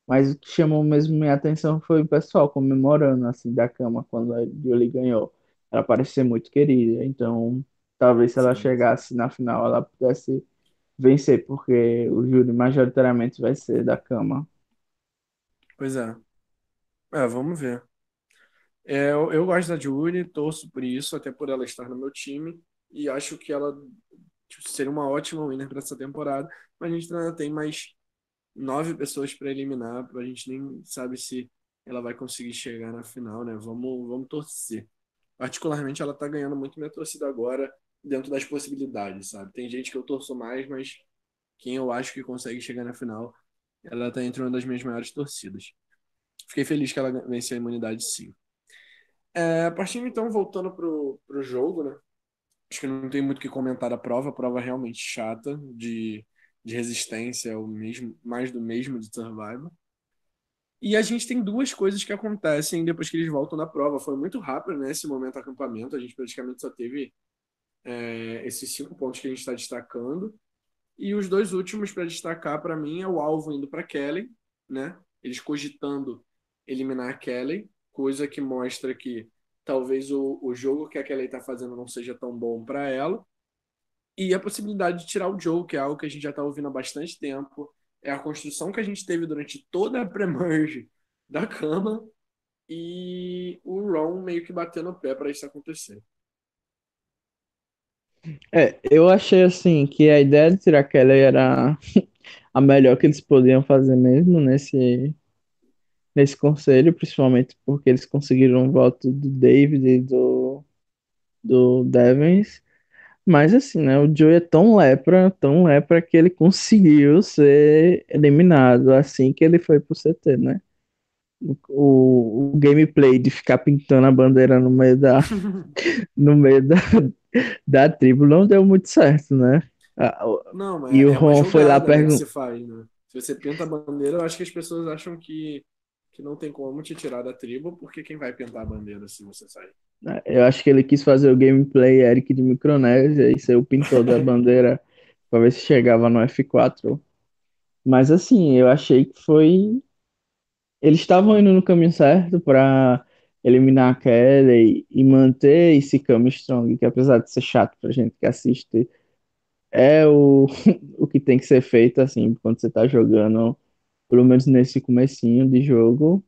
Mas o que chamou mesmo minha atenção foi o pessoal comemorando, assim, da cama quando a Julie ganhou. Ela parece ser muito querida, então talvez se ela Sim. chegasse na final ela pudesse vencer, porque o júri majoritariamente vai ser da cama. Pois é. É, vamos ver. É, eu, eu gosto da Julie, torço por isso, até por ela estar no meu time, e acho que ela tipo, seria uma ótima winner para essa temporada, mas a gente ainda tem mais nove pessoas para eliminar, a gente nem sabe se ela vai conseguir chegar na final, né? Vamos, vamos torcer. Particularmente, ela tá ganhando muito minha torcida agora, dentro das possibilidades, sabe? Tem gente que eu torço mais, mas quem eu acho que consegue chegar na final, ela tá entre uma das minhas maiores torcidas. Fiquei feliz que ela venceu a imunidade, sim. É, partindo então, voltando pro, pro jogo, né? Acho que não tem muito o que comentar da prova, a prova é realmente chata, de, de resistência, é o mesmo, mais do mesmo de Survivor. E a gente tem duas coisas que acontecem depois que eles voltam da prova. Foi muito rápido, né, esse momento acampamento, a gente praticamente só teve é, esses cinco pontos que a gente está destacando. E os dois últimos para destacar para mim é o alvo indo para Kelly, né? Eles cogitando eliminar a Kelly, coisa que mostra que talvez o, o jogo que a Kelly está fazendo não seja tão bom para ela. E a possibilidade de tirar o Joe, que é algo que a gente já está ouvindo há bastante tempo. É a construção que a gente teve durante toda a pré-merge da cama. E o Ron meio que batendo o pé para isso acontecer. É, eu achei assim que a ideia de tirar Kelly era a melhor que eles podiam fazer mesmo nesse, nesse conselho, principalmente porque eles conseguiram o voto do David e do, do Devens. Mas assim, né? O Joe é tão lepra, tão lepra que ele conseguiu ser eliminado assim que ele foi pro CT, né? O, o gameplay de ficar pintando a bandeira no meio da, no meio da, da tribo não deu muito certo, né? Não, mas E o é Ron foi lá né, perguntar. se faz, né? Se você pinta a bandeira, eu acho que as pessoas acham que, que não tem como te tirar da tribo, porque quem vai pintar a bandeira se você sair? Eu acho que ele quis fazer o gameplay Eric de Micronésia e ser o pintor da bandeira pra ver se chegava no F4. Mas assim, eu achei que foi. Eles estavam indo no caminho certo pra eliminar a Kelly e manter esse Come Strong, que apesar de ser chato pra gente que assiste, é o, o que tem que ser feito assim quando você tá jogando, pelo menos nesse comecinho de jogo.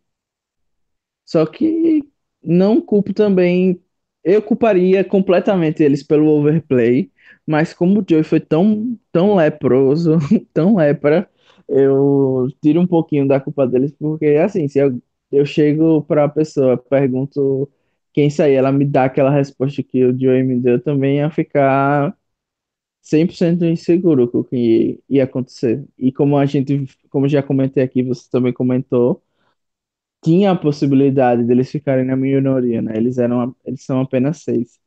Só que não culpo também. Eu culparia completamente eles pelo overplay, mas como o Joey foi tão, tão leproso, tão lepra, eu tiro um pouquinho da culpa deles, porque assim, se eu, eu chego pra pessoa, pergunto quem sair, ela me dá aquela resposta que o Joey me deu, eu também ia ficar 100% inseguro com o que ia acontecer. E como a gente, como já comentei aqui, você também comentou tinha a possibilidade deles ficarem na minoria, né? Eles eram, eles são apenas seis.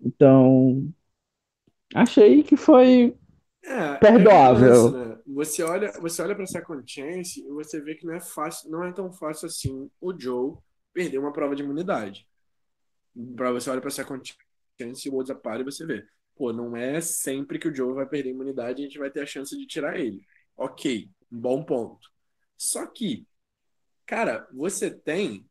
Então, achei que foi É, é perdoável. né? Você olha, você olha para Second Chance e você vê que não é fácil, não é tão fácil assim o Joe perder uma prova de imunidade. Para você olha para Second Chance e o Worlds Apart e você vê, pô, não é sempre que o Joe vai perder a imunidade e a gente vai ter a chance de tirar ele. Ok, um bom ponto. Só que, cara, você tem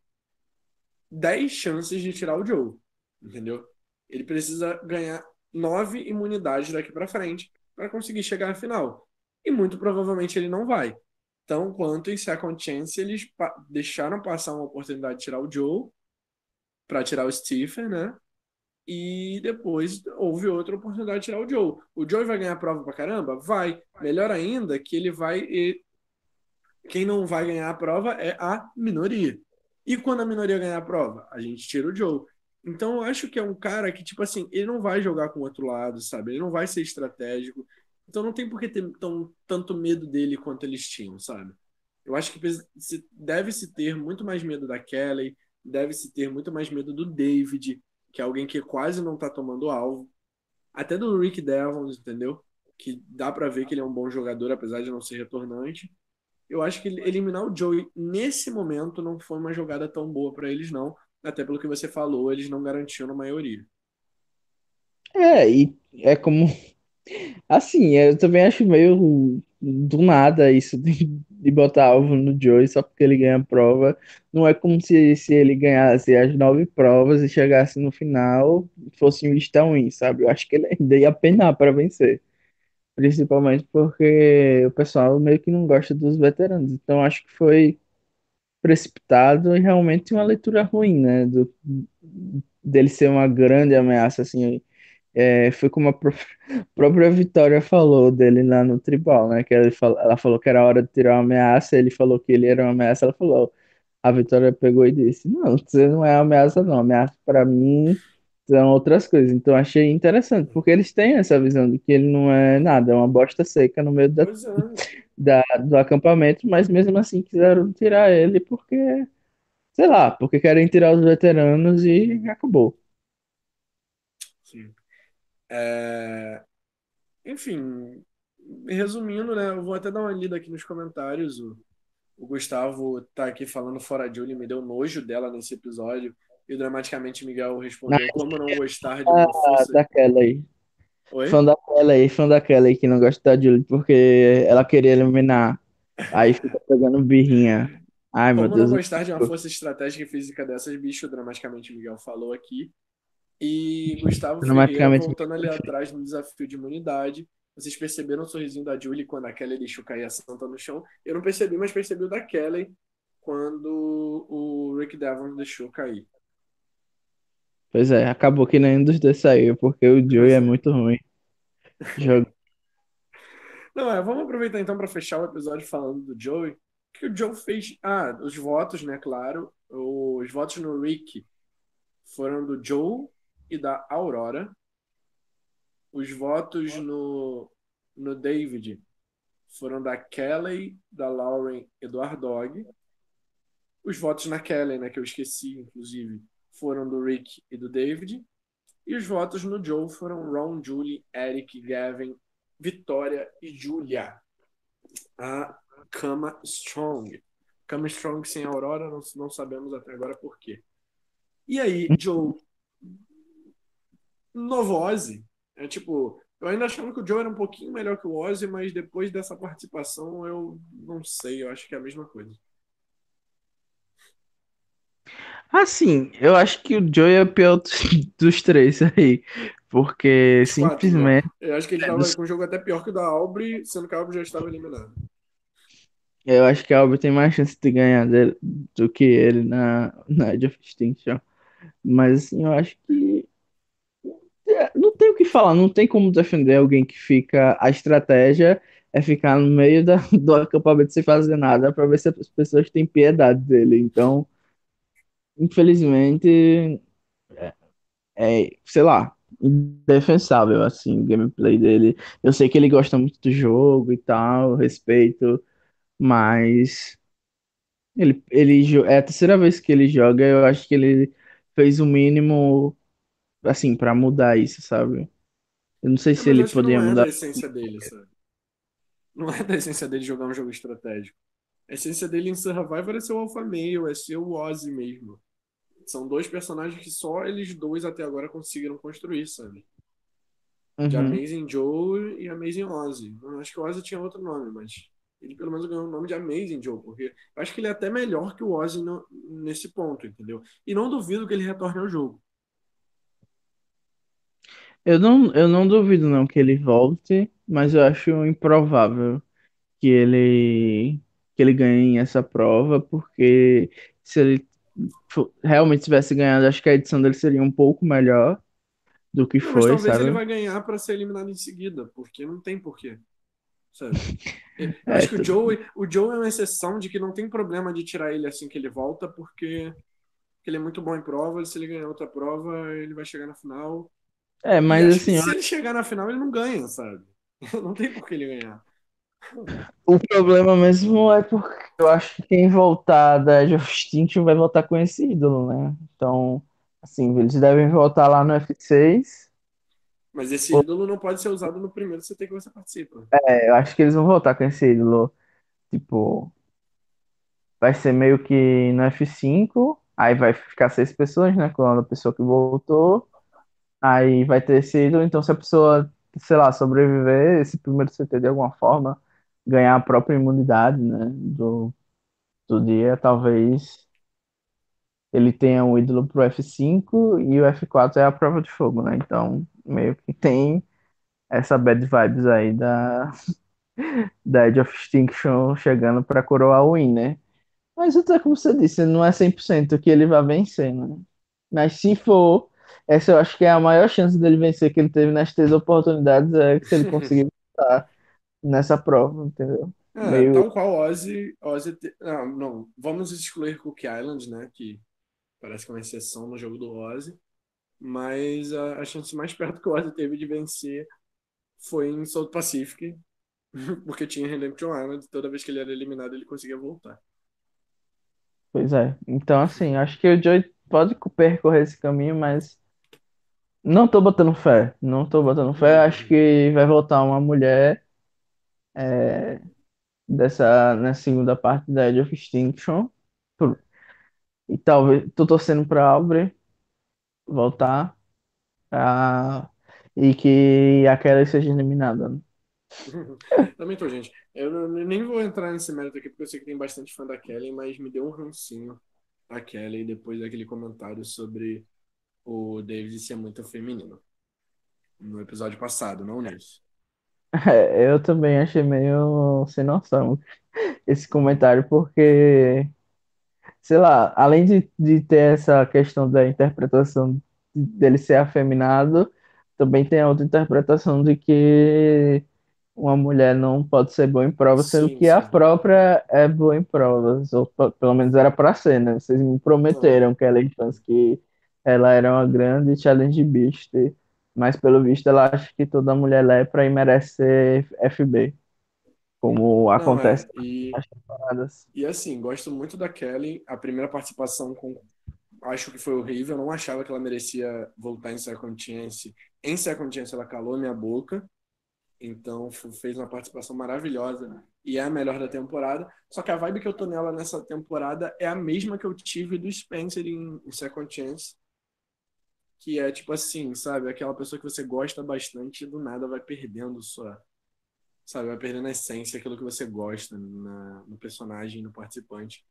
10 chances de tirar o Joe, entendeu? Ele precisa ganhar nove imunidades daqui para frente para conseguir chegar na final. E muito provavelmente ele não vai. Então, quanto em Second Chance, eles pa deixaram passar uma oportunidade de tirar o Joe para tirar o Stephen, né? E depois houve outra oportunidade de tirar o Joe. O Joe vai ganhar a prova pra caramba? Vai. Melhor ainda que ele vai. E quem não vai ganhar a prova é a minoria. E quando a minoria ganhar a prova? A gente tira o Joe. Então eu acho que é um cara que, tipo assim, ele não vai jogar com o outro lado, sabe? Ele não vai ser estratégico. Então não tem por que ter tão, tanto medo dele quanto eles tinham, sabe? Eu acho que deve-se ter muito mais medo da Kelly, deve-se ter muito mais medo do David, que é alguém que quase não tá tomando alvo. Até do Rick Devons, entendeu? Que dá para ver que ele é um bom jogador, apesar de não ser retornante. Eu acho que eliminar o Joey nesse momento não foi uma jogada tão boa para eles, não. Até pelo que você falou, eles não garantiam na maioria. É, e é como. Assim, eu também acho meio do nada isso de, de botar alvo no Joey só porque ele ganha a prova. Não é como se, se ele ganhasse as nove provas e chegasse no final fosse um ruim, sabe? Eu acho que ele ainda ia penar para vencer. Principalmente porque o pessoal meio que não gosta dos veteranos. Então acho que foi precipitado e realmente uma leitura ruim, né? Do, dele ser uma grande ameaça, assim. É, foi como a pró- própria Vitória falou dele lá no tribal, né? Que ela falou, ela falou que era hora de tirar uma ameaça, ele falou que ele era uma ameaça, ela falou, a Vitória pegou e disse, não, você não é uma ameaça não, ameaça para mim são outras coisas. Então achei interessante, porque eles têm essa visão de que ele não é nada, é uma bosta seca no meio da, é. da, do acampamento, mas mesmo assim quiseram tirar ele porque, sei lá, porque querem tirar os veteranos e acabou. É, Enfim, resumindo, né? Eu vou até dar uma lida aqui nos comentários. O, o Gustavo tá aqui falando fora de Julie, me deu nojo dela nesse episódio. E o dramaticamente Miguel respondeu: Como não gostar de uma Ah, daquela aí. Oi? Fã daquela aí, fã daquela aí que não gosta da Julie porque ela queria eliminar. Aí fica pegando birrinha. Ai, meu Como não Deus. gostar de uma força estratégica e física dessas, bicho, dramaticamente Miguel falou aqui. E Gustavo Ferreira, voltando ali atrás no desafio de imunidade. Vocês perceberam o sorrisinho da Julie quando a Kelly deixou cair a Santa no chão? Eu não percebi, mas percebi o da Kelly quando o Rick Devon deixou cair. Pois é, acabou que nenhum dos dois saiu, porque o Joey é é. muito ruim. Jogo. Não, é, vamos aproveitar então para fechar o episódio falando do Joey. O que o Joe fez? Ah, os votos, né, claro. Os votos no Rick foram do Joe e da Aurora. Os votos no, no David foram da Kelly, da Lauren e do Ardog. Os votos na Kelly, né, que eu esqueci, inclusive, foram do Rick e do David. E os votos no Joe foram Ron, Julie, Eric, Gavin, Vitória e Julia. A Kama Strong. Kama Strong sem Aurora, não, não sabemos até agora por quê. E aí, Joe. Novo Ozzy. É tipo, eu ainda achava que o Joe era um pouquinho melhor que o Ozzy, mas depois dessa participação eu não sei, eu acho que é a mesma coisa. Assim, eu acho que o Joey é o pior dos, três aí. Porque quatro, né? simplesmente. Eu acho que ele É, tava dos- com um jogo até pior que o da Aubrey, sendo que a Aubrey já estava eliminada. Eu acho que a Albert tem mais chance de ganhar dele do que ele na, na Age of Extinction. Mas assim, eu acho que. É, Não tem o que falar, não tem como defender alguém que fica. A estratégia é ficar no meio da, do acampamento sem fazer nada pra ver se as pessoas têm piedade dele. Então, infelizmente, é, sei lá, indefensável, assim, o gameplay dele. Eu sei que ele gosta muito do jogo e tal, respeito, mas ele, ele é a terceira vez que ele joga, eu acho que ele fez o mínimo, assim, pra mudar isso, sabe? Eu não sei se ele que não poderia é mudar. da essência dele, sabe? Não é da essência dele jogar um jogo estratégico. A essência dele em Survivor é ser o Alpha Male, é ser o Ozzy mesmo. São dois personagens que só eles dois até agora conseguiram construir, sabe? De Uhum. Amazing Joe e Amazing Ozzy. Eu acho que o Ozzy tinha outro nome, mas ele pelo menos ganhou o nome de Amazing Joe, porque eu acho que ele é até melhor que o Ozzy no- nesse ponto, entendeu? E não duvido que ele retorne ao jogo. Eu não, eu não duvido não que ele volte, mas eu acho improvável que ele que ele ganhe essa prova, porque se ele fo- realmente tivesse ganhado, acho que a edição dele seria um pouco melhor do que Não, mas foi, talvez ele sabe? vai ganhar para ser eliminado em seguida, porque não tem porquê, sabe? Eu É, acho que o Joe, o Joe é uma exceção de que não tem problema de tirar ele assim que ele volta, porque ele é muito bom em provas, se ele ganhar outra prova, ele vai chegar na final. É, mas assim, se ele chegar na final, ele não ganha, sabe? Não tem por que ele ganhar. o problema mesmo é porque eu acho que quem voltar da Extinction vai voltar com esse ídolo, né? Então, assim, eles devem voltar lá no F6. Mas esse ídolo não pode ser usado no primeiro CT que você participa. É, eu acho que eles vão voltar com esse ídolo. Tipo, vai ser meio que no F5, aí vai ficar seis pessoas, né? Com a pessoa que voltou. Aí vai ter esse ídolo, então se a pessoa, sei lá, sobreviver esse primeiro CT de alguma forma, ganhar a própria imunidade, né, do, do dia, talvez ele tenha um ídolo pro F5 e o F4 é a prova de fogo, né? Então, meio que tem essa bad vibes aí da, da Edge of Extinction chegando para coroar o win, né? Mas até como você disse, não é 100% que ele vai vencer, né? Mas se for, essa eu acho que é a maior chance dele vencer que ele teve nas três oportunidades, é que se ele conseguir voltar nessa prova, entendeu? É, Meio- tal qual Ozzy, Ozzy te- não, não, vamos excluir Cook Island, né, que parece que é uma exceção no jogo do Ozzy, mas a, a chance mais perto que o Ozzy teve de vencer foi em South Pacific, porque tinha Redemption Island, toda vez que ele era eliminado ele conseguia voltar. Pois é. Então, assim, acho que o Joey pode percorrer esse caminho, mas não tô botando fé. Não tô botando fé. Acho que vai voltar uma mulher é, dessa, na segunda parte da Edge of Extinction. E talvez tô torcendo pra Aubrey voltar ah, e que a Kelly seja eliminada. né? Também tô, gente. Eu nem vou entrar nesse mérito aqui, porque eu sei que tem bastante fã da Kelly, mas me deu um rancinho a Kelly depois daquele comentário sobre o David ser muito feminino. No episódio passado, não nesse. É, eu também achei meio sem noção esse comentário, porque, sei lá, além de, de ter essa questão da interpretação dele ser afeminado, também tem a outra interpretação de que uma mulher não pode ser boa em provas, sendo Sim, que a sim. própria é boa em provas, ou pe- pelo menos era para ser, né? Vocês me prometeram, Kelly Fans, que ela era uma grande challenge beast, mas pelo visto ela acha que toda mulher lepra e merece ser FB, como Não, acontece é. E, nas temporadas. e assim, gosto muito da Kelly. A primeira participação com. Acho que foi horrível. Eu não achava que ela merecia voltar em Second Chance. Em Second Chance, ela calou minha boca. Então, fez uma participação maravilhosa. E é a melhor da temporada. Só que a vibe que eu tô nela nessa temporada é a mesma que eu tive do Spencer em, Second Chance. Que é tipo assim, sabe? Aquela pessoa que você gosta bastante e do nada vai perdendo sua. Sabe? Vai perdendo a essência, aquilo que você gosta na- no personagem, no participante.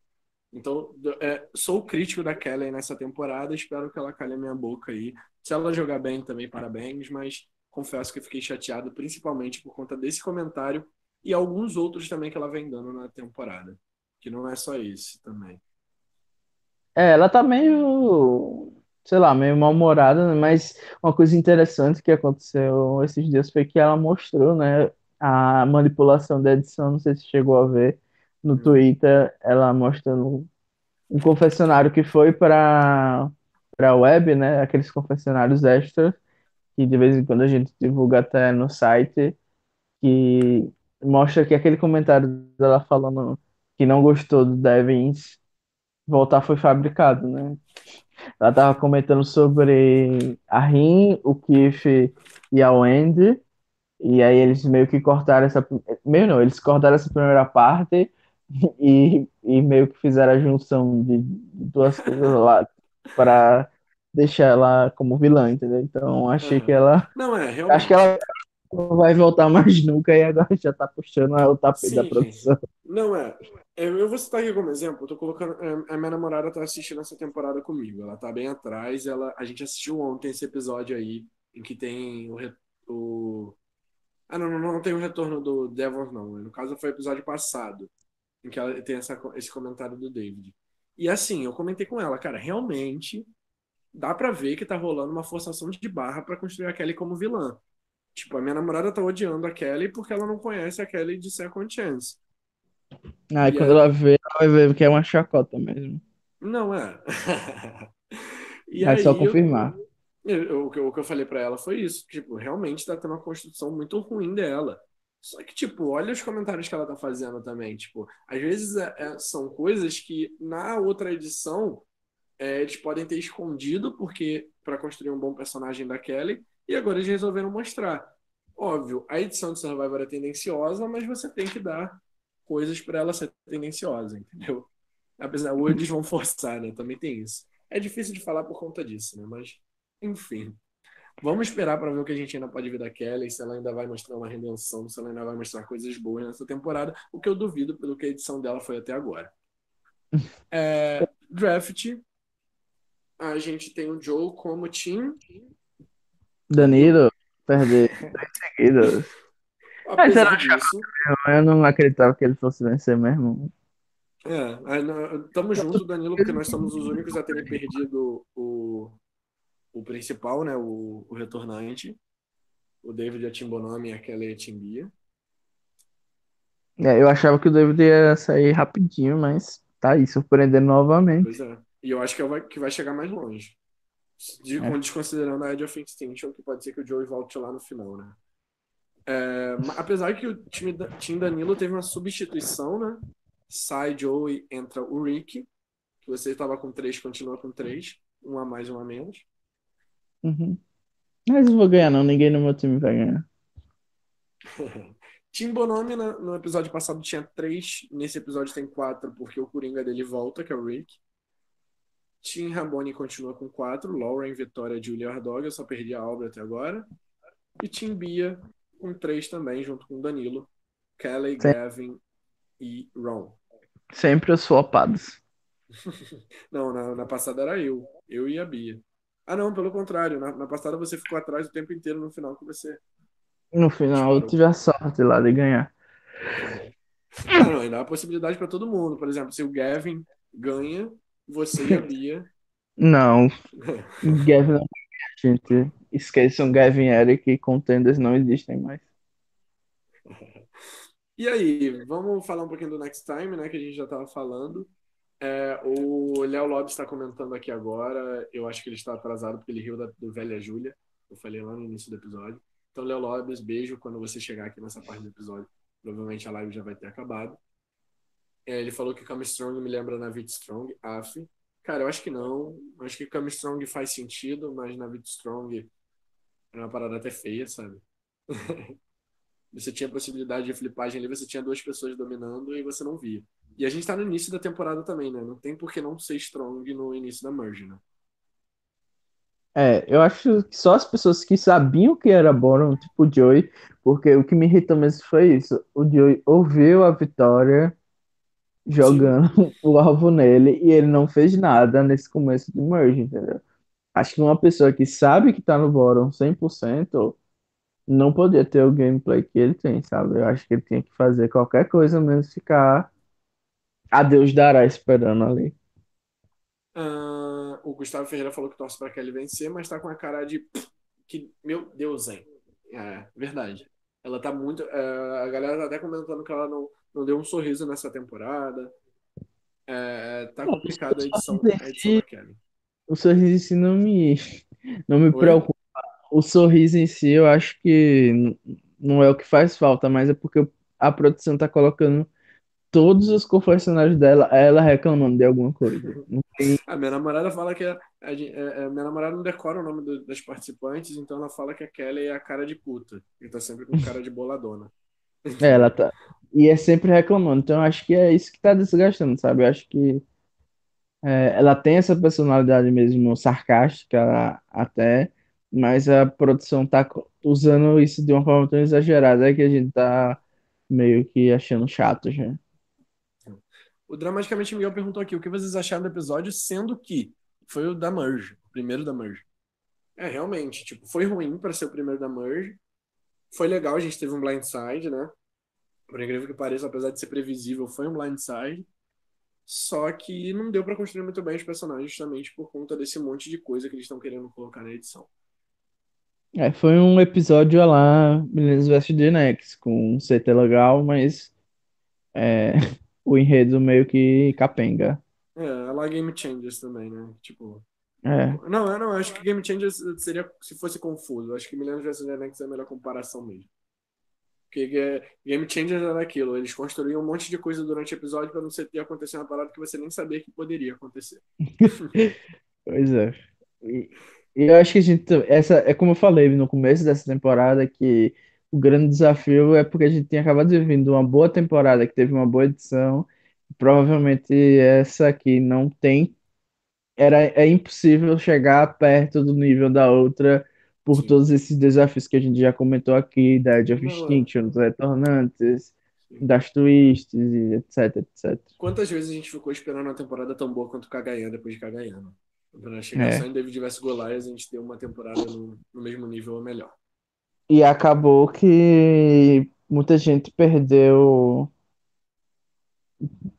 Então, é, sou crítico da Kelly nessa temporada, espero que ela calhe a minha boca aí. Se ela jogar bem também, parabéns, mas confesso que fiquei chateado, principalmente por conta desse comentário e alguns outros também que ela vem dando na temporada. Que não é só esse também. É, ela tá meio, sei lá, meio mal-humorada, né? Mas uma coisa interessante que aconteceu esses dias foi que ela mostrou, né, a manipulação da edição, não sei se chegou a ver no Hum. Twitter, ela mostrando um confessionário que foi para para web, né, aqueles confessionários extras que de vez em quando a gente divulga até no site, que mostra que aquele comentário dela falando que não gostou do Devins voltar foi fabricado, né? Ela tava comentando sobre a Rin, o Keith e a Wendy, e aí eles meio que cortaram essa. Meio não, eles cortaram essa primeira parte e, e meio que fizeram a junção de duas coisas lá para deixar ela como vilã, entendeu? Então achei que ela. Não, é, Acho realmente. que ela não vai voltar mais nunca e agora já tá puxando o tapete da Sim. produção. Não é. Eu eu vou citar aqui como exemplo. Eu tô colocando. é, A minha namorada tá assistindo essa temporada comigo. Ela tá bem atrás. Ela, a gente assistiu ontem esse episódio aí, em que tem o. o... Ah, não, não, não tem o retorno do Devon, não. No caso, foi o episódio passado, em que ela tem essa, esse comentário do David. E assim, eu comentei com ela, cara, realmente dá pra ver que tá rolando uma forçação de barra pra construir a Kelly como vilã. Tipo, a minha namorada tá odiando a Kelly porque ela não conhece a Kelly de Second Chance. Aí E quando aí- ela vê, ela vai ver que é uma chacota mesmo. Não é. E É só aí, eu- confirmar. eu- o que eu, o que eu falei pra ela foi isso. Tipo, realmente tá tendo uma construção muito ruim dela. Só que, tipo, olha os comentários que ela tá fazendo também. Tipo, às vezes é- é- são coisas que na outra edição é, eles podem ter escondido porque para construir um bom personagem da Kelly e agora eles resolveram mostrar. Óbvio, a edição de Survivor é tendenciosa, mas você tem que dar coisas pra ela ser tendenciosa, entendeu? Apesar, ou eles vão forçar, né? Também tem isso. É difícil de falar por conta disso, né? Mas, enfim. Vamos esperar para ver o que a gente ainda pode ver da Kelly, se ela ainda vai mostrar uma redenção, se ela ainda vai mostrar coisas boas nessa temporada, o que eu duvido pelo que a edição dela foi até agora. É, draft, a gente tem o Joe como team. Danilo, perder três seguidas. Apesar será disso, Eu não acreditava que ele fosse vencer mesmo. é, aí nó- tamo junto, Danilo, porque nós somos os únicos a terem perdido o, o principal, né? O, o retornante. O David Atimbonomi e a Kelly Atimbia. É, eu achava que o David ia sair rapidinho, mas tá aí, surpreendendo novamente. Pois é. E eu acho que vai, que vai chegar mais longe. De, É. Desconsiderando a Edge of Extinction, que pode ser que o Joey volte lá no final, né? É, apesar que o time da, Team Danilo teve uma substituição, né? Sai Joey, entra o Rick, que você estava com três, continua com três. Um a mais, um a menos. Uhum. Mas não vou ganhar, não. Ninguém no meu time vai ganhar. Tim Bonomi, no episódio passado tinha três, nesse episódio tem quatro, porque o Coringa dele volta, que é o Rick. Tim Raboni continua com quatro, Lauren, Vitória, Julia Ardog, eu só perdi a Albra até agora. E Tim Bia com três também, junto com Danilo, Kelly, Sim. Gavin e Ron. Sempre os flopados. Não, na, na passada era eu, eu e a Bia. Ah não, pelo contrário, na, na passada você ficou atrás o tempo inteiro no final que você... No final, eu tive a sorte lá de ganhar. Ah, não, ainda há possibilidade para todo mundo. Por exemplo, se o Gavin ganha, você e a Bia. Não, Gavin não gente. Esqueçam Gavin Eric e contenders não existem mais. E aí, vamos falar um pouquinho do Next Time, né? Que a gente já estava falando. É, o Léo Lopes está comentando aqui agora. Eu acho que ele está atrasado porque ele riu da, do Velha Júlia. Eu falei lá no início do episódio. Então, Léo Lopes, beijo quando você chegar aqui nessa parte do episódio. Provavelmente a live já vai ter acabado. É, ele falou que Come Strong me lembra Navid Strong, AF. Cara, eu acho que não. Acho que Come Strong faz sentido, mas Navid Strong é uma parada até feia, sabe? Você tinha possibilidade de flipagem ali, você tinha duas pessoas dominando e você não via. E a gente tá no início da temporada também, né? Não tem por que não ser strong no início da merge, né? É, eu acho que só as pessoas que sabiam que era Boron, tipo o Joey, porque o que me irritou mesmo foi isso. O Joey ouviu a vitória jogando o alvo nele e ele não fez nada nesse começo de merge, entendeu? Acho que uma pessoa que sabe que tá no Boron 100% não podia ter o gameplay que ele tem, sabe? Eu acho que ele tinha que fazer qualquer coisa menos ficar a Deus dará esperando ali. Ah, o Gustavo Ferreira falou que torce pra Kelly vencer, mas tá com a cara de que, meu Deus, hein? É, verdade. Ela tá muito. é, a galera tá até comentando que ela não, não deu um sorriso nessa temporada. É, tá complicada a edição, a edição da Kelly. O sorriso em si não me, não me Oi? preocupa. O sorriso em si eu acho que não é o que faz falta, mas é porque a produção tá colocando todos os confessionários dela, ela reclamando de alguma coisa. A minha namorada fala que a, a, é, é, minha namorada não decora o nome do- das participantes, então ela fala que a Kelly é a cara de puta. E tá sempre com cara de boladona. é, ela tá. E é sempre reclamando. Então acho que é isso que tá desgastando, sabe? Eu acho que é, ela tem essa personalidade mesmo sarcástica até, mas a produção tá usando isso de uma forma tão exagerada que a gente tá meio que achando chato já. O Dramaticamente Miguel perguntou aqui o que vocês acharam do episódio, sendo que foi o da Merge, o primeiro da Merge. É, realmente, tipo, foi ruim para ser o primeiro da Merge. Foi legal, a gente teve um blindside, né? Por incrível que pareça, apesar de ser previsível, foi um blindside. Só que não deu para construir muito bem os personagens, justamente por conta desse monte de coisa que eles estão querendo colocar na edição. É, foi um episódio lá, Meninas vs The Next, com um CT legal, mas é, o enredo meio que capenga. É, ela Game Changers também, né? Tipo, É, Não, eu não acho que Game Changers seria se fosse confuso. Acho que Millennium vs. The Next é a melhor comparação mesmo. Porque Game Changers era aquilo, eles construíam um monte de coisa durante o episódio pra não ser ter acontecer uma parada que você nem sabia que poderia acontecer. pois é. E, eu acho que a gente, essa, é como eu falei no começo dessa temporada, que o grande desafio é porque a gente tinha acabado de uma boa temporada, que teve uma boa edição, provavelmente essa aqui não tem, era, é impossível chegar perto do nível da outra, por Sim. todos esses desafios que a gente já comentou aqui, da Edge of é. Extinction, dos Retornantes, Sim. das twists, e etc, etc. Quantas vezes a gente ficou esperando uma temporada tão boa quanto Kagayan depois de Kagayan? né? Pra chegar É. só em David vs Goliath, a gente ter uma temporada no, no mesmo nível ou melhor. E acabou que muita gente perdeu.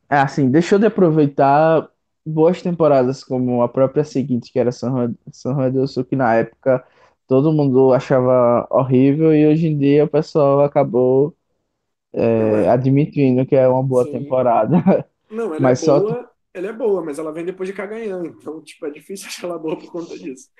É, Assim, deixou de aproveitar boas temporadas, como a própria seguinte, que era San Juan, San Juan del Sur, que na época todo mundo achava horrível, e hoje em dia o pessoal acabou é, é. admitindo que é uma boa Sim. temporada. Não, ela Mas é só boa, ela é boa, mas ela vem depois de Kagayan, então, tipo, é difícil achar ela boa por conta disso.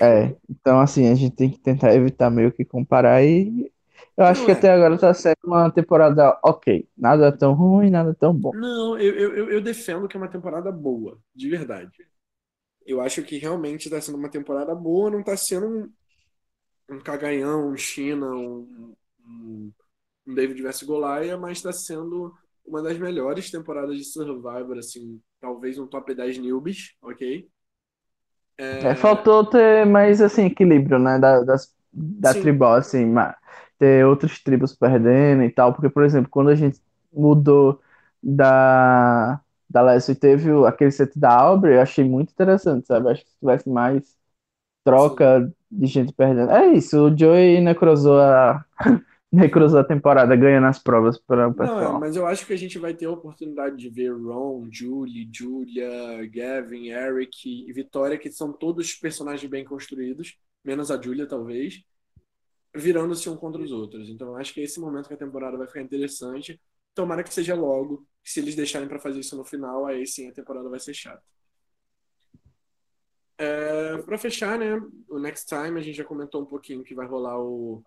É, então assim, a gente tem que tentar evitar meio que comparar e eu acho Não que é. até agora tá sendo uma temporada ok. Nada tão ruim, nada tão bom. Não, eu, eu, eu- eu defendo que é uma temporada boa, de verdade. Eu acho que realmente está sendo uma temporada boa, não está sendo um, Cagaião, um China, um, um, um David vs Goliath, mas está sendo uma das melhores temporadas de Survivor, assim, talvez um top 10 newbies, ok? É, faltou ter mais assim equilíbrio, né, da, das, da Sim. tribal, assim, ter outros tribos perdendo e tal, porque, por exemplo, quando a gente mudou da, da Leslie e teve aquele set da Aubrey, eu achei muito interessante, sabe? Acho que se tivesse mais troca de gente perdendo. É isso, o Joey necrosou a, necrosou a temporada, ganhando as provas para o Não, é, pessoal. mas eu acho que a gente vai ter a oportunidade de ver Ron, Julie, Julia, Gavin, Eric e Vitória, que são todos personagens bem construídos, menos a Julia, talvez, virando-se um contra os outros. Então, eu acho que é esse momento que a temporada vai ficar interessante. Tomara que seja logo. Se eles deixarem para fazer isso no final, aí sim a temporada vai ser chata. É, para fechar, né? O Next Time a gente já comentou um pouquinho que vai rolar o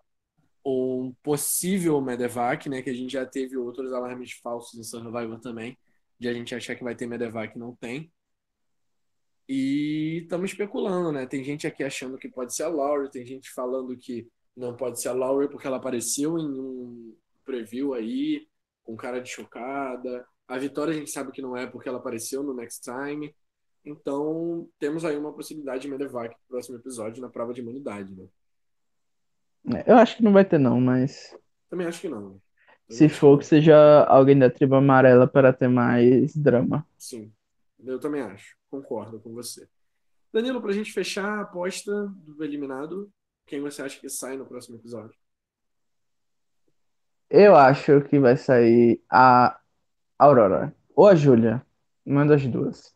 um possível Medevac, né? Que a gente já teve outros alarmes falsos em Survivor também, de a gente achar que vai ter Medevac não tem. E estamos especulando, né? Tem gente aqui achando que pode ser a Laurie, tem gente falando que não pode ser a Laurie porque ela apareceu em um preview aí, com cara de chocada. A Vitória a gente sabe que não é porque ela apareceu no Next Time. Então, temos aí uma possibilidade de Medevac no próximo episódio, na prova de imunidade, né? Eu acho que não vai ter não, mas Também acho que não. Também se for que seja alguém da tribo amarela para ter mais drama. Sim, eu também acho. Concordo com você. Danilo, pra gente fechar a aposta do eliminado, quem você acha que sai no próximo episódio? Eu acho que vai sair a Aurora ou a Júlia, uma das duas.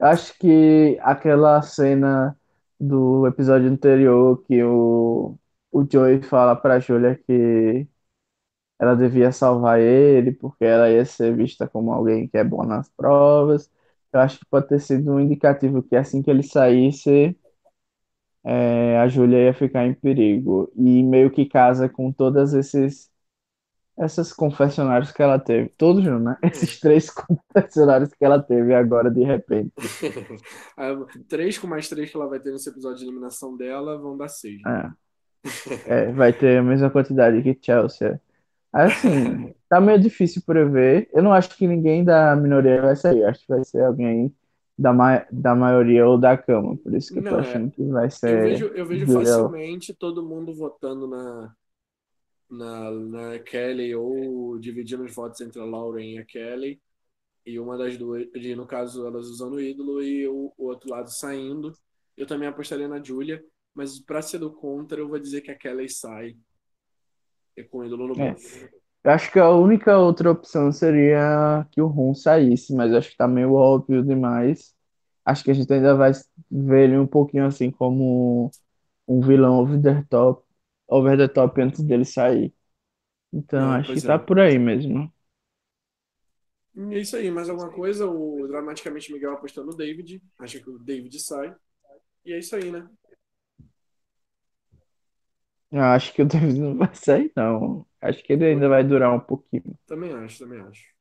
Acho que aquela cena do episódio anterior que o, o Joey fala pra Júlia que ela devia salvar ele porque ela ia ser vista como alguém que é bom nas provas. Eu acho que pode ter sido um indicativo que assim que ele saísse, é, a Júlia ia ficar em perigo. E meio que casa com todas esses essas confessionários que ela teve. Todos não, né? Esses três confessionários que ela teve agora de repente. Três com mais três que ela vai ter nesse episódio de eliminação dela vão dar seis. né? É. É, vai ter a mesma quantidade que Chelsea. Assim, tá meio difícil prever. Eu não acho que ninguém da minoria vai sair. Acho que vai ser alguém da, ma da maioria ou da cama. Por isso que eu tô Não, é. achando que vai Eu ser vejo, eu vejo facilmente todo mundo votando na, na, na Kelly ou dividindo os votos entre a Lauren e a Kelly. E uma das duas, e no caso, elas usando o ídolo e o, o outro lado saindo. Eu também apostaria na Julia, mas pra ser do contra, eu vou dizer que a Kelly sai e com o ídolo no É. bolso. Eu acho que a única outra opção seria que o Ron saísse, mas acho que tá meio óbvio demais. Acho que a gente ainda vai ver ele um pouquinho assim como um vilão over the top, over the top antes dele sair. Então Não, acho que tá é. por aí mesmo. É isso aí, mais alguma coisa? O Dramaticamente Miguel apostou no David. Acha que o David sai. E é isso aí, né? Eu acho que o David não vai sair, não. Acho que ele ainda vai durar um pouquinho. Também acho, também acho.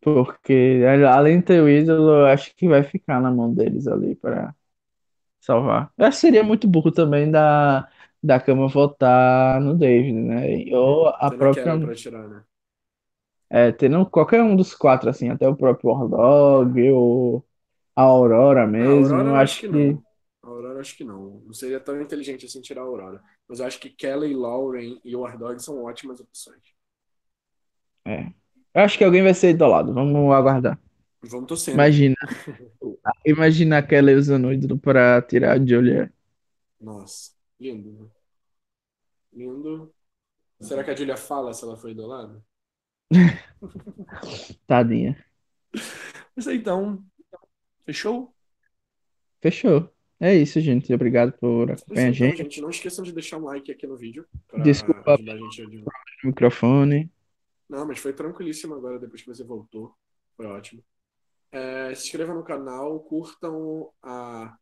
Porque além de ter o ídolo, eu acho que vai ficar na mão deles ali para salvar. Eu acho que seria muito burro também da, da cama votar no David, né? Ou a Tendo a própria. Kelly pra tirar, né? É, tendo qualquer um dos quatro, assim, até o próprio Ordog ou a Aurora Ah, a mesmo. Aurora Eu acho que que. não. A Aurora acho que não. Não seria tão inteligente assim tirar a Aurora. Mas eu acho que Kelly, Lauren e War Dog são ótimas opções. É. Eu acho que alguém vai ser idolado. Vamos aguardar. Vamos torcendo. Imagina. Imagina a Kelly usando o ídolo pra tirar a Julia. Nossa, lindo. né? Lindo. Será que a Julia fala se ela foi idolada? Tadinha. Mas aí, então, fechou? Fechou. É isso, gente. Obrigado por acompanhar a então, gente. gente. Não esqueçam de deixar um like aqui no vídeo Desculpa. ajudar a gente a. Microfone. Não, mas foi tranquilíssimo agora depois que você voltou. Foi ótimo. É, se inscrevam no canal, curtam a,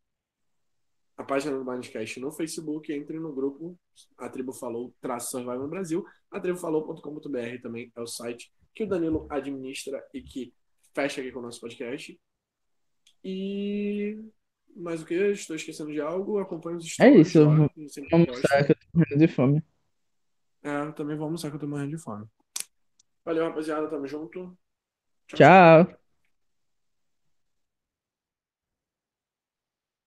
a página do Blindcast no Facebook, entrem no grupo A Tribo Falou, traço Survival no Brasil. A tribofalou.com.br também é o site que o Danilo administra e que fecha aqui com o nosso podcast. E mais o que? Estou esquecendo de algo. Acompanhe os É stories isso, vamos- Vamos mostrar que eu tô morrendo de fome. É, também vou almoçar que eu tô morrendo de fome. Valeu, rapaziada. Tamo junto. Tchau.